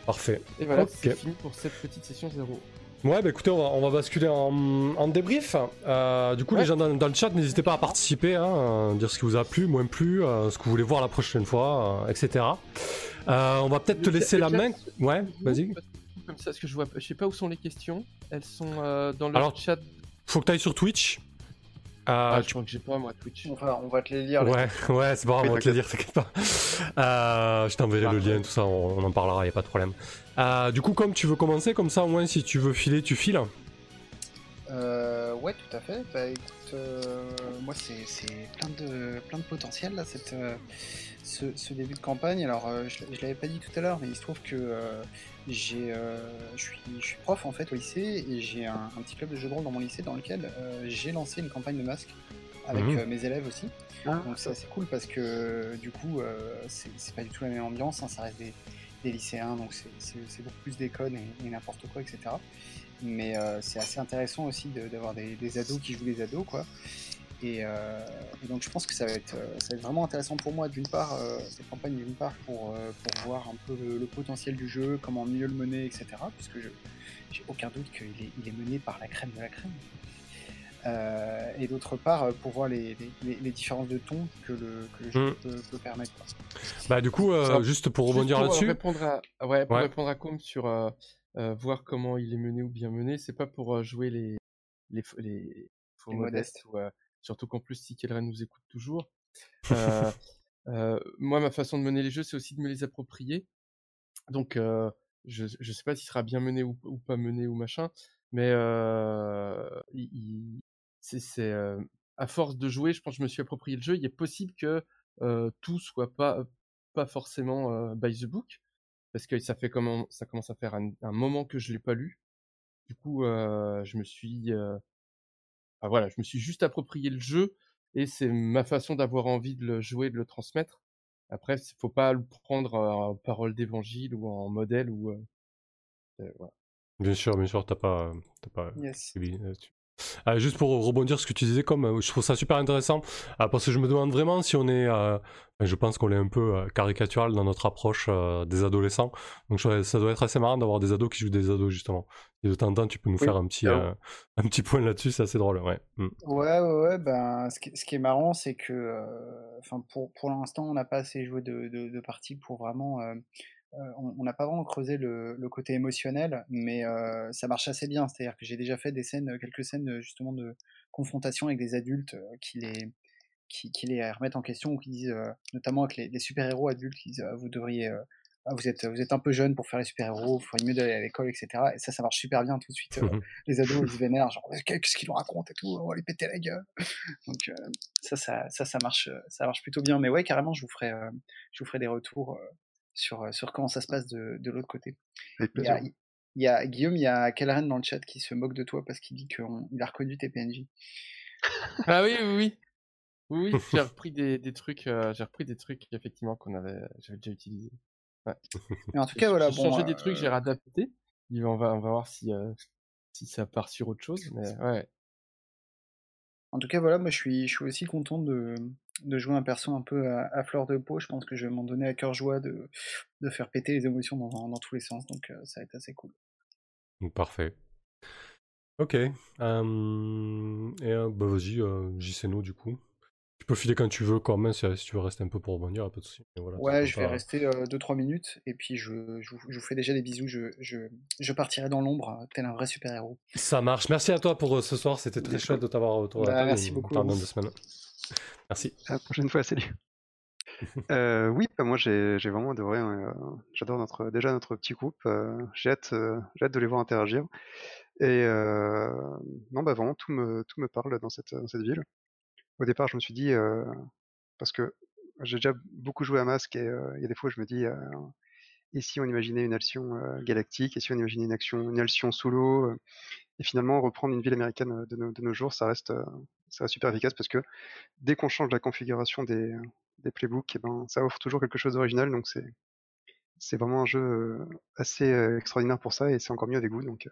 Parfait. Et voilà, c'est fini pour cette petite session 0. Ouais, bah écoutez, on va, on va basculer en, en débrief. Euh, du coup, Ouais. les gens dans, dans le chat, n'hésitez pas à participer, hein, dire ce qui vous a plu, moins plu, euh, ce que vous voulez voir la prochaine fois, euh, etc. Euh, on va peut-être te laisser la main. chat- Ouais, vas-y. Comme ça, parce que je vois, je sais pas où sont les questions. Elles sont euh, dans le Alors, chat. Faut que tu ailles sur Twitch. Euh, Ah, je tu- crois que j'ai pas moi Twitch. On va, on va te les lire. les Ouais, ouais, c'est pas grave, on va te le dire, t'inquiète pas. Euh, je t'enverrai le lien, tout ça, on, on en parlera, y a pas de problème. Euh, du coup, comme tu veux commencer, comme ça, au moins, si tu veux filer, tu files. Euh, ouais, tout à fait. Bah écoute, euh, moi c'est c'est plein de, plein de potentiel là, cette, euh, ce, ce début de campagne. Alors, euh, je, je l'avais pas dit tout à l'heure, mais il se trouve que euh, j'ai, euh, je suis, je suis prof en fait au lycée et j'ai un, un petit club de jeux de rôle dans mon lycée dans lequel euh, j'ai lancé une campagne de masques avec Mhm. euh, mes élèves aussi. Ah, Donc c'est assez cool parce que du coup, euh, c'est c'est pas du tout la même ambiance, hein, ça reste des, des lycéens, donc c'est- c'est c'est beaucoup plus déconne et, et n'importe quoi, etc. Mais euh, c'est assez intéressant aussi de- d'avoir des, des ados qui jouent des ados, quoi. Et, euh, et donc je pense que ça va être, euh, ça va être vraiment intéressant pour moi, d'une part, euh, cette campagne, d'une part, pour, euh, pour voir un peu le, le potentiel du jeu, comment mieux le mener, etc. Parce que je- j'ai aucun doute qu'il est, il est mené par la crème de la crème. Euh, et d'autre part, pour voir les, les- différences de ton que le, que le jeu Mm. peut, peut permettre. quoi. Bah, du coup, euh, Ça- juste pour rebondir pour, là-dessus. Répondre à, ouais, pour Ouais. répondre à Com sur euh, euh, voir comment il est mené ou bien mené, c'est pas pour jouer les les, faux- les faux Les modestes, ou, euh, surtout qu'en plus si Kelren nous écoute toujours. Euh, <laughs> euh, moi, ma façon de mener les jeux, c'est aussi de me les approprier. Donc, euh, je je sais pas s'il sera bien mené ou, ou pas mené ou machin, mais euh, c'est c'est euh, à force de jouer, je pense que je me suis approprié le jeu. Il est possible que tout soit pas pas forcément by the book, parce que ça fait ça commence à faire un, moment que je l'ai pas lu. Du coup, je me suis ah, voilà, je me suis juste approprié le jeu et c'est ma façon d'avoir envie de le jouer, de le transmettre. Après, il faut pas le prendre en parole d'évangile ou en modèle ou voilà. Bien sûr, bien sûr, t'as pas, pas ah, juste pour rebondir sur ce que tu disais, comme je trouve ça super intéressant, ah, parce que je me demande vraiment si on est, euh, je pense qu'on est un peu euh, caricatural dans notre approche euh, des adolescents, donc ça doit être assez marrant d'avoir des ados qui jouent des ados justement. Et de temps en temps, tu peux nous faire un petit, un petit point là-dessus, c'est assez drôle, ouais. Mm. Ouais, ouais, ouais, ben, ce qui, ce qui est marrant, c'est que, enfin, pour, pour l'instant, on n'a pas assez joué de, de, de parties pour vraiment euh, on n'a pas vraiment creusé le, côté émotionnel, mais euh, ça marche assez bien. C'est-à-dire que j'ai déjà fait des scènes, quelques scènes justement de confrontation avec des adultes euh, qui les, qui, les remettent en question ou qui disent, notamment avec les, super-héros adultes, qui disent vous devriez, ah, vous êtes, vous êtes un peu jeune pour faire les super-héros, il faudrait mieux d'aller à l'école, etc. Et ça, ça marche super bien tout de suite. <laughs> les ados, ils vénèrent, genre qu'est-ce qu'ils nous racontent et tout, on va les péter la gueule. <laughs> Donc ça, ça, ça, ça, marche, ça marche plutôt bien. Mais ouais, carrément, je vous ferai, je vous ferai des retours sur, sur comment ça se passe de, de l'autre côté. il, y a, il y a, Guillaume, il y a Kelren dans le chat qui se moque de toi parce qu'il dit qu'il a reconnu tes PNJ. <laughs> ah oui, oui, oui. Oui, j'ai <laughs> repris des, des trucs, j'ai repris des trucs effectivement qu'on avait, j'avais déjà utilisé. Ouais. Mais en tout cas, voilà. J'ai changé des trucs, j'ai réadapté. On va, on va voir si, si ça part sur autre chose. Mais ouais. En tout cas, voilà, moi je suis, je suis aussi content de, jouer un perso un peu à, fleur de peau. Je pense que je vais m'en donner à cœur joie de, de faire péter les émotions dans, dans tous les sens. Donc euh, ça va être assez cool. Parfait. Ok. et euh, bah vas-y, euh, JCNO du coup. Tu peux filer quand tu veux quand même si, tu veux rester un peu pour rebondir, pas de soucis. ouais, je vais rester 2-3 minutes et puis je, je, vous fais déjà des bisous. Je, je, partirai dans l'ombre tel un vrai super-héros. Ça marche. Merci à toi pour ce soir. C'était très chouette de t'avoir autour de bah, Merci beaucoup. Dans deux semaines. Merci. À la prochaine fois, salut. <laughs> euh, oui, bah, moi j'ai vraiment adoré. Hein, j'adore notre, déjà notre petit groupe. j'ai hâte, hâte, de les voir interagir. Et non, bah vraiment tout me, tout me parle dans cette, dans cette ville au départ, je me suis dit, parce que j'ai déjà beaucoup joué à Masque et il y a des fois, je me dis, et si on imaginait une action galactique, et si on imaginait une action, une action sous l'eau, et finalement reprendre une ville américaine de nos, jours, ça reste, ça super efficace parce que dès qu'on change la configuration des, des playbooks, et eh ben, ça offre toujours quelque chose d'original, donc c'est c'est vraiment un jeu assez extraordinaire pour ça, et c'est encore mieux avec vous, donc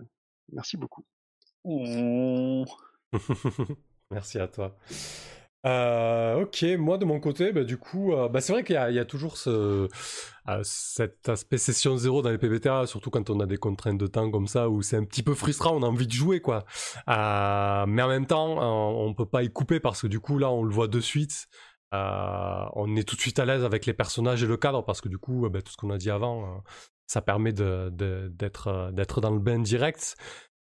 merci beaucoup. Mmh. <laughs> Merci à toi. Euh, ok, moi de mon côté, bah, du coup, euh, bah, c'est vrai qu'il y, a toujours ce, euh, cet aspect session zéro dans les PBTA, surtout quand on a des contraintes de temps comme ça, où c'est un petit peu frustrant, on a envie de jouer, quoi. mais en même temps, on peut pas y couper parce que du coup, là, on le voit de suite. on est tout de suite à l'aise avec les personnages et le cadre parce que du coup, bah, tout ce qu'on a dit avant, ça permet d'être de, dans le bain direct.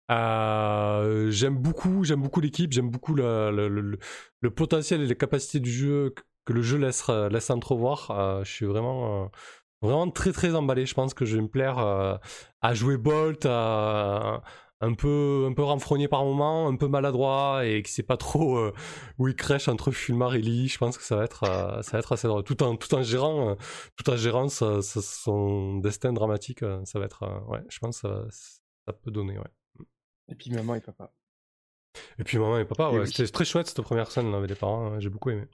Euh, j'aime beaucoup, j'aime beaucoup l'équipe, j'aime beaucoup le, potentiel et les capacités du jeu que le jeu laisse, laisse entrevoir. Euh, je suis vraiment, euh, vraiment très très emballé. Je pense que je vais me plaire à jouer Bolt, un peu, un peu renfrogné par moment, un peu maladroit et qui sait pas trop où il crèche entre Fulmar et Lee. Je pense que ça va être, ça va être assez drôle. Tout en, tout gérant, tout en gérant son destin dramatique, ça va être, ouais, je pense que ça, ça peut donner, ouais. Et puis maman et papa. Et puis maman et papa, ouais, c'était très chouette cette première scène là, avec les parents, hein, j'ai beaucoup aimé.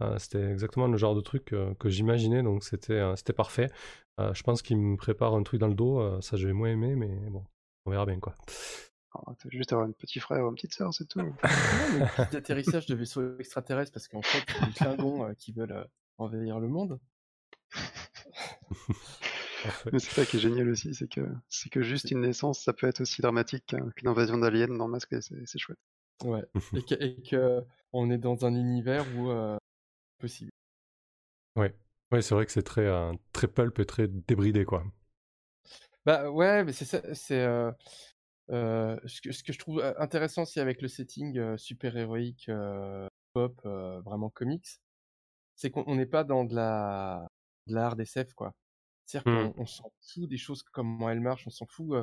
Euh, c'était exactement le genre de truc euh, que j'imaginais, donc c'était euh, c'était parfait. je pense qu'il me prépare un truc dans le dos, ça j'ai moins aimé, mais bon, on verra bien quoi. Oh, juste avoir un petit frère ou une petite sœur, c'est tout. <laughs> D'atterrissage de vaisseaux extraterrestres, parce qu'en fait, c'est des Klingons qui veulent envahir le monde. <laughs> Mais c'est ça qui est génial aussi, c'est que c'est que juste une naissance, ça peut être aussi dramatique qu'une invasion d'aliens dans Masque, c'est chouette. Ouais. <laughs> et que, on est dans un univers où euh, possible. Ouais. Ouais, c'est vrai que c'est très euh, très pulp et très débridé quoi. Bah ouais, mais c'est ça, c'est euh, ce, que, ce que je trouve intéressant aussi avec le setting super héroïque pop, vraiment comics, c'est qu'on n'est pas dans de la de la hard SF quoi. C'est-à-dire mmh. qu'on s'en fout des choses, comment elles marchent, on s'en fout.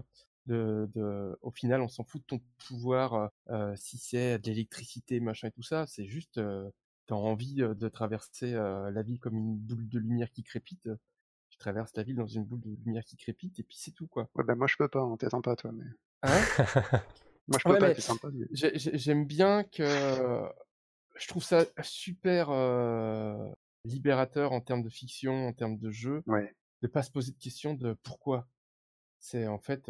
de, de, au final, on s'en fout de ton pouvoir, euh, si c'est de l'électricité, machin et tout ça. C'est juste, euh, t'as envie de traverser la ville comme une boule de lumière qui crépite. Tu traverses la ville dans une boule de lumière qui crépite et puis c'est tout, quoi. Ouais, bah moi je peux pas, on t'attend pas, toi, mais. Hein <laughs> moi je peux pas, t'es sympa. Mais... J'aime bien que. Je trouve ça super libérateur en termes de fiction, en termes de jeu, ouais. De pas se poser de questions de pourquoi. C'est en fait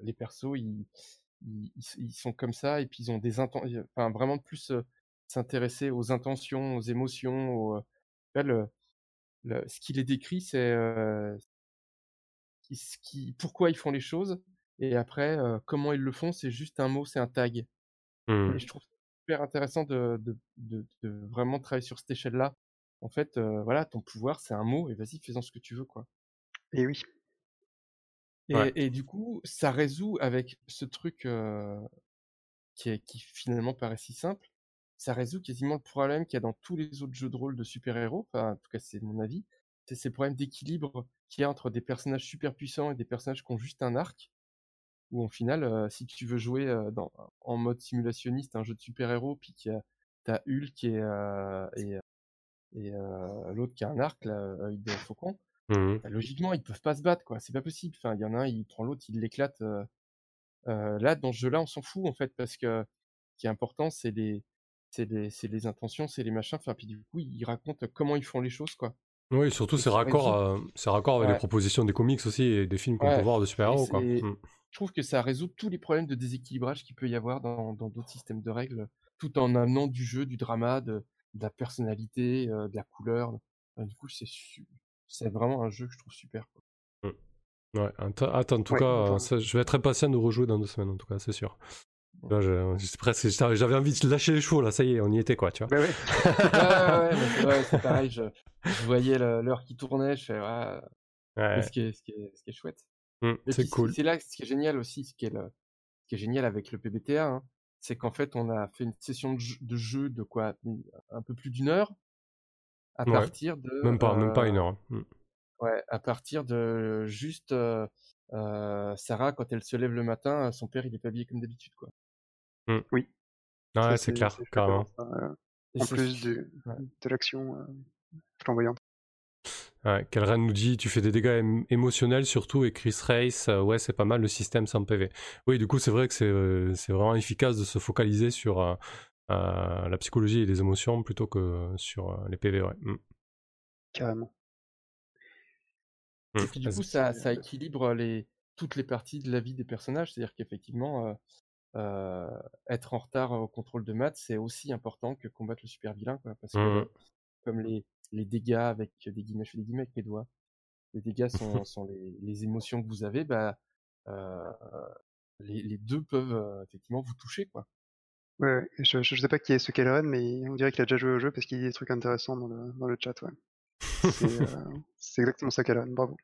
les persos, ils, ils, ils, sont comme ça et puis ils ont des intentions, enfin vraiment plus s'intéresser aux intentions, aux émotions, au, le, le, ce qui les décrit, c'est ce qui, pourquoi ils font les choses et après comment ils le font, c'est juste un mot, c'est un tag. Mmh. Et je trouve super intéressant de, de, de, de, vraiment travailler sur cette échelle-là. En fait, voilà, ton pouvoir, c'est un mot et vas-y, fais-en ce que tu veux, quoi. Et oui. Et, du coup, ça résout avec ce truc qui, finalement paraît si simple, ça résout quasiment le problème qu'il y a dans tous les autres jeux de rôle de super-héros, en tout cas c'est mon avis, c'est ces problèmes d'équilibre qu'il y a entre des personnages super puissants et des personnages qui ont juste un arc, où au final, si tu veux jouer dans, en mode simulationniste un jeu de super-héros, puis a t'as Hulk et, et, et l'autre qui a un arc, là, œil faucon, Mhm. bah, logiquement, ils peuvent pas se battre, quoi. C'est pas possible. Enfin, il y en a un, il prend l'autre, il l'éclate. euh, euh, là, dans ce jeu-là, on s'en fout, en fait, parce que ce qui est important, c'est les, c'est les, c'est les intentions, c'est les machins. Enfin, puis du coup, ils racontent comment ils font les choses, quoi. Oui, surtout c'est raccord, euh, c'est raccord avec les propositions des comics aussi et des films qu'on Ouais. peut voir de super-héros. Mhm. je trouve que ça résout tous les problèmes de déséquilibrage qu'il peut y avoir dans dans d'autres systèmes de règles, tout en amenant du jeu, du drama, de, de la personnalité, euh, de la couleur. Enfin, du coup, c'est su- c'est vraiment un jeu que je trouve super. Quoi. Ouais, attends, en tout Ouais, cas, ça- je vais être impatient de rejouer dans deux semaines, en tout cas, c'est sûr. Là, je- je- presque, j'avais envie de lâcher les chevaux, là, ça y est, on y était, quoi, tu vois. Bah ouais. <laughs> ouais, ouais, c'est ouais, c'est pareil. Je, je voyais l'heure qui tournait, je fais ouais, ce, qui est, ce, qui est, ce qui est chouette. Et c'est cool. C'est là ce qui est génial aussi, ce qui est, le, ce qui est génial avec le PBTA, hein, c'est qu'en fait, on a fait une session de, jeu de quoi Un peu plus d'une heure à Ouais. partir de. Même pas, même pas euh, une heure. Mhm. Ouais, à partir de juste euh, euh, Sarah, quand elle se lève le matin, son père il est pas habillé comme d'habitude, quoi. Ouais, Ça, c'est clair, carrément. euh, Et En c'est- plus de, ouais. de l'action euh, flamboyante. Ouais, Kelren nous dit tu fais des dégâts ém- émotionnels surtout et Chris Race euh, ouais c'est pas mal le système sans PV. Oui du coup c'est vrai que c'est euh, c'est vraiment efficace de se focaliser sur euh, euh, la psychologie et les émotions plutôt que sur euh, les PV ouais. Mm. Carrément. Mm. Et puis du coup, ça, ça équilibre les, toutes les parties de la vie des personnages. C'est-à-dire qu'effectivement, euh, euh, être en retard au contrôle de maths, c'est aussi important que combattre le super vilain, quoi. Parce que euh, comme les, les dégâts avec des guillemets, je fais des guillemets avec mes doigts, les dégâts sont, <laughs> sont les, les émotions que vous avez, bah, euh, les, les deux peuvent euh, effectivement vous toucher, quoi. Ouais, ouais. Je, je sais pas qui est ce Kelren, mais on dirait qu'il a déjà joué au jeu parce qu'il dit des trucs intéressants dans le, dans le chat. Ouais. C'est euh, <laughs> exactement ça, Kelren. Bravo.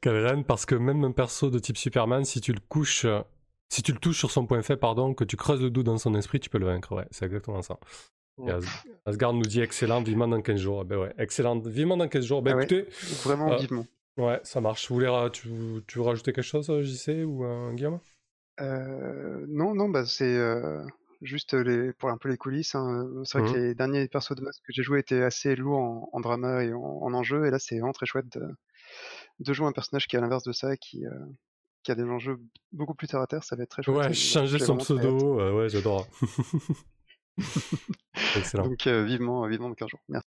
Kelren parce que même un perso de type Superman si tu le couches euh, si tu le touches sur son point faible pardon que tu creuses le doute dans son esprit tu peux le vaincre ouais c'est exactement ça. As- Asgard nous dit excellent vivement dans 15 jours. Ben ouais excellent vivement dans 15 jours. Ben Ah ouais. écoutez Vraiment Euh, vivement. ouais ça marche. Vous voulez ra- tu, tu veux rajouter quelque chose JC ou euh, Guillaume? Non, non, bah c'est juste les, pour un peu les coulisses. hein. C'est vrai que les derniers persos de masse que j'ai joué étaient assez lourds en, en drama et en, en enjeu, et là c'est vraiment très chouette de, de jouer un personnage qui est à l'inverse de ça, qui, euh, qui a des enjeux beaucoup plus terre à terre. Ça va être très chouette. Ouais, changer son pseudo, euh, ouais, j'adore. <laughs> Excellent. Donc euh, vivement, vivement dans 15 jours. Merci.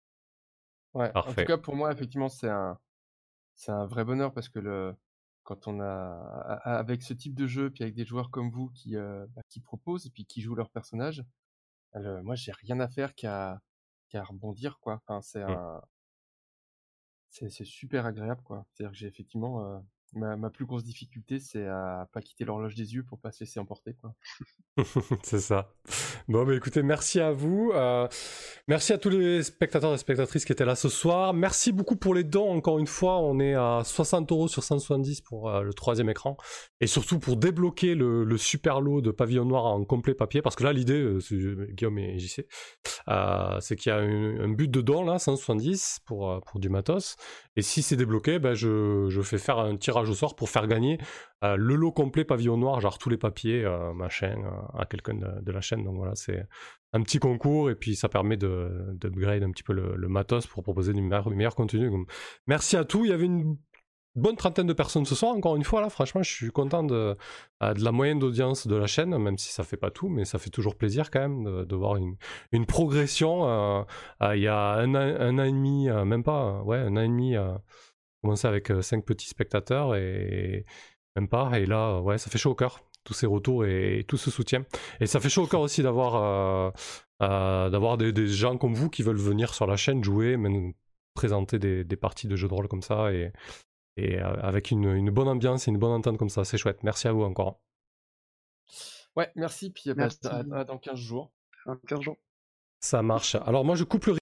Ouais, en Parfait. tout cas, pour moi, effectivement, c'est un, c'est un vrai bonheur parce que le, quand on a, avec ce type de jeu, puis avec des joueurs comme vous qui, euh, bah, qui proposent et puis qui jouent leur personnage, le- moi, j'ai rien à faire qu'à, qu'à rebondir, quoi. Enfin, c'est Mm. un, c'est, c'est super agréable, quoi. C'est-à-dire que j'ai effectivement, euh, ma, ma plus grosse difficulté, c'est à pas quitter l'horloge des yeux pour pas se laisser emporter, <laughs> c'est ça. Bon, bah écoutez, merci à vous. euh, merci à tous les spectateurs et spectatrices qui étaient là ce soir. Merci beaucoup pour les dons. Encore une fois, on est à 60 euros sur 170 pour euh, le troisième écran. Et surtout pour débloquer le, super lot de pavillon noir en complet papier. Parce que là, l'idée, euh, Guillaume et JC, c'est qu'il y a un, but de don là, 170 pour, pour du matos. Et si c'est débloqué, ben je fais faire un tirage au sort pour faire gagner le lot complet pavillon noir, genre tous les papiers, machin, à quelqu'un de, la chaîne. Donc voilà, c'est un petit concours et puis ça permet d'upgrade un petit peu le, matos pour proposer du meilleur, contenu. Merci à tous. Il y avait une bonne trentaine de personnes ce soir, encore une fois, là, franchement, je suis content de, euh, de la moyenne d'audience de la chaîne, même si ça fait pas tout, mais ça fait toujours plaisir quand même de, voir une, une progression. Euh, euh, il y a un, an et demi, même pas, ouais, un an et demi, commencé avec cinq petits spectateurs et même pas, et là, ouais, ça fait chaud au cœur, tous ces retours et, tout ce soutien. Et ça fait chaud au cœur aussi d'avoir d'avoir des, des, gens comme vous qui veulent venir sur la chaîne jouer, même présenter des, des parties de jeux de rôle comme ça et, et euh, avec une, bonne ambiance et une bonne entente comme ça. C'est chouette. Merci à vous encore. Ouais, merci. Puis dans 15 jours. Dans 15 jours. Ça marche. Alors moi, je coupe le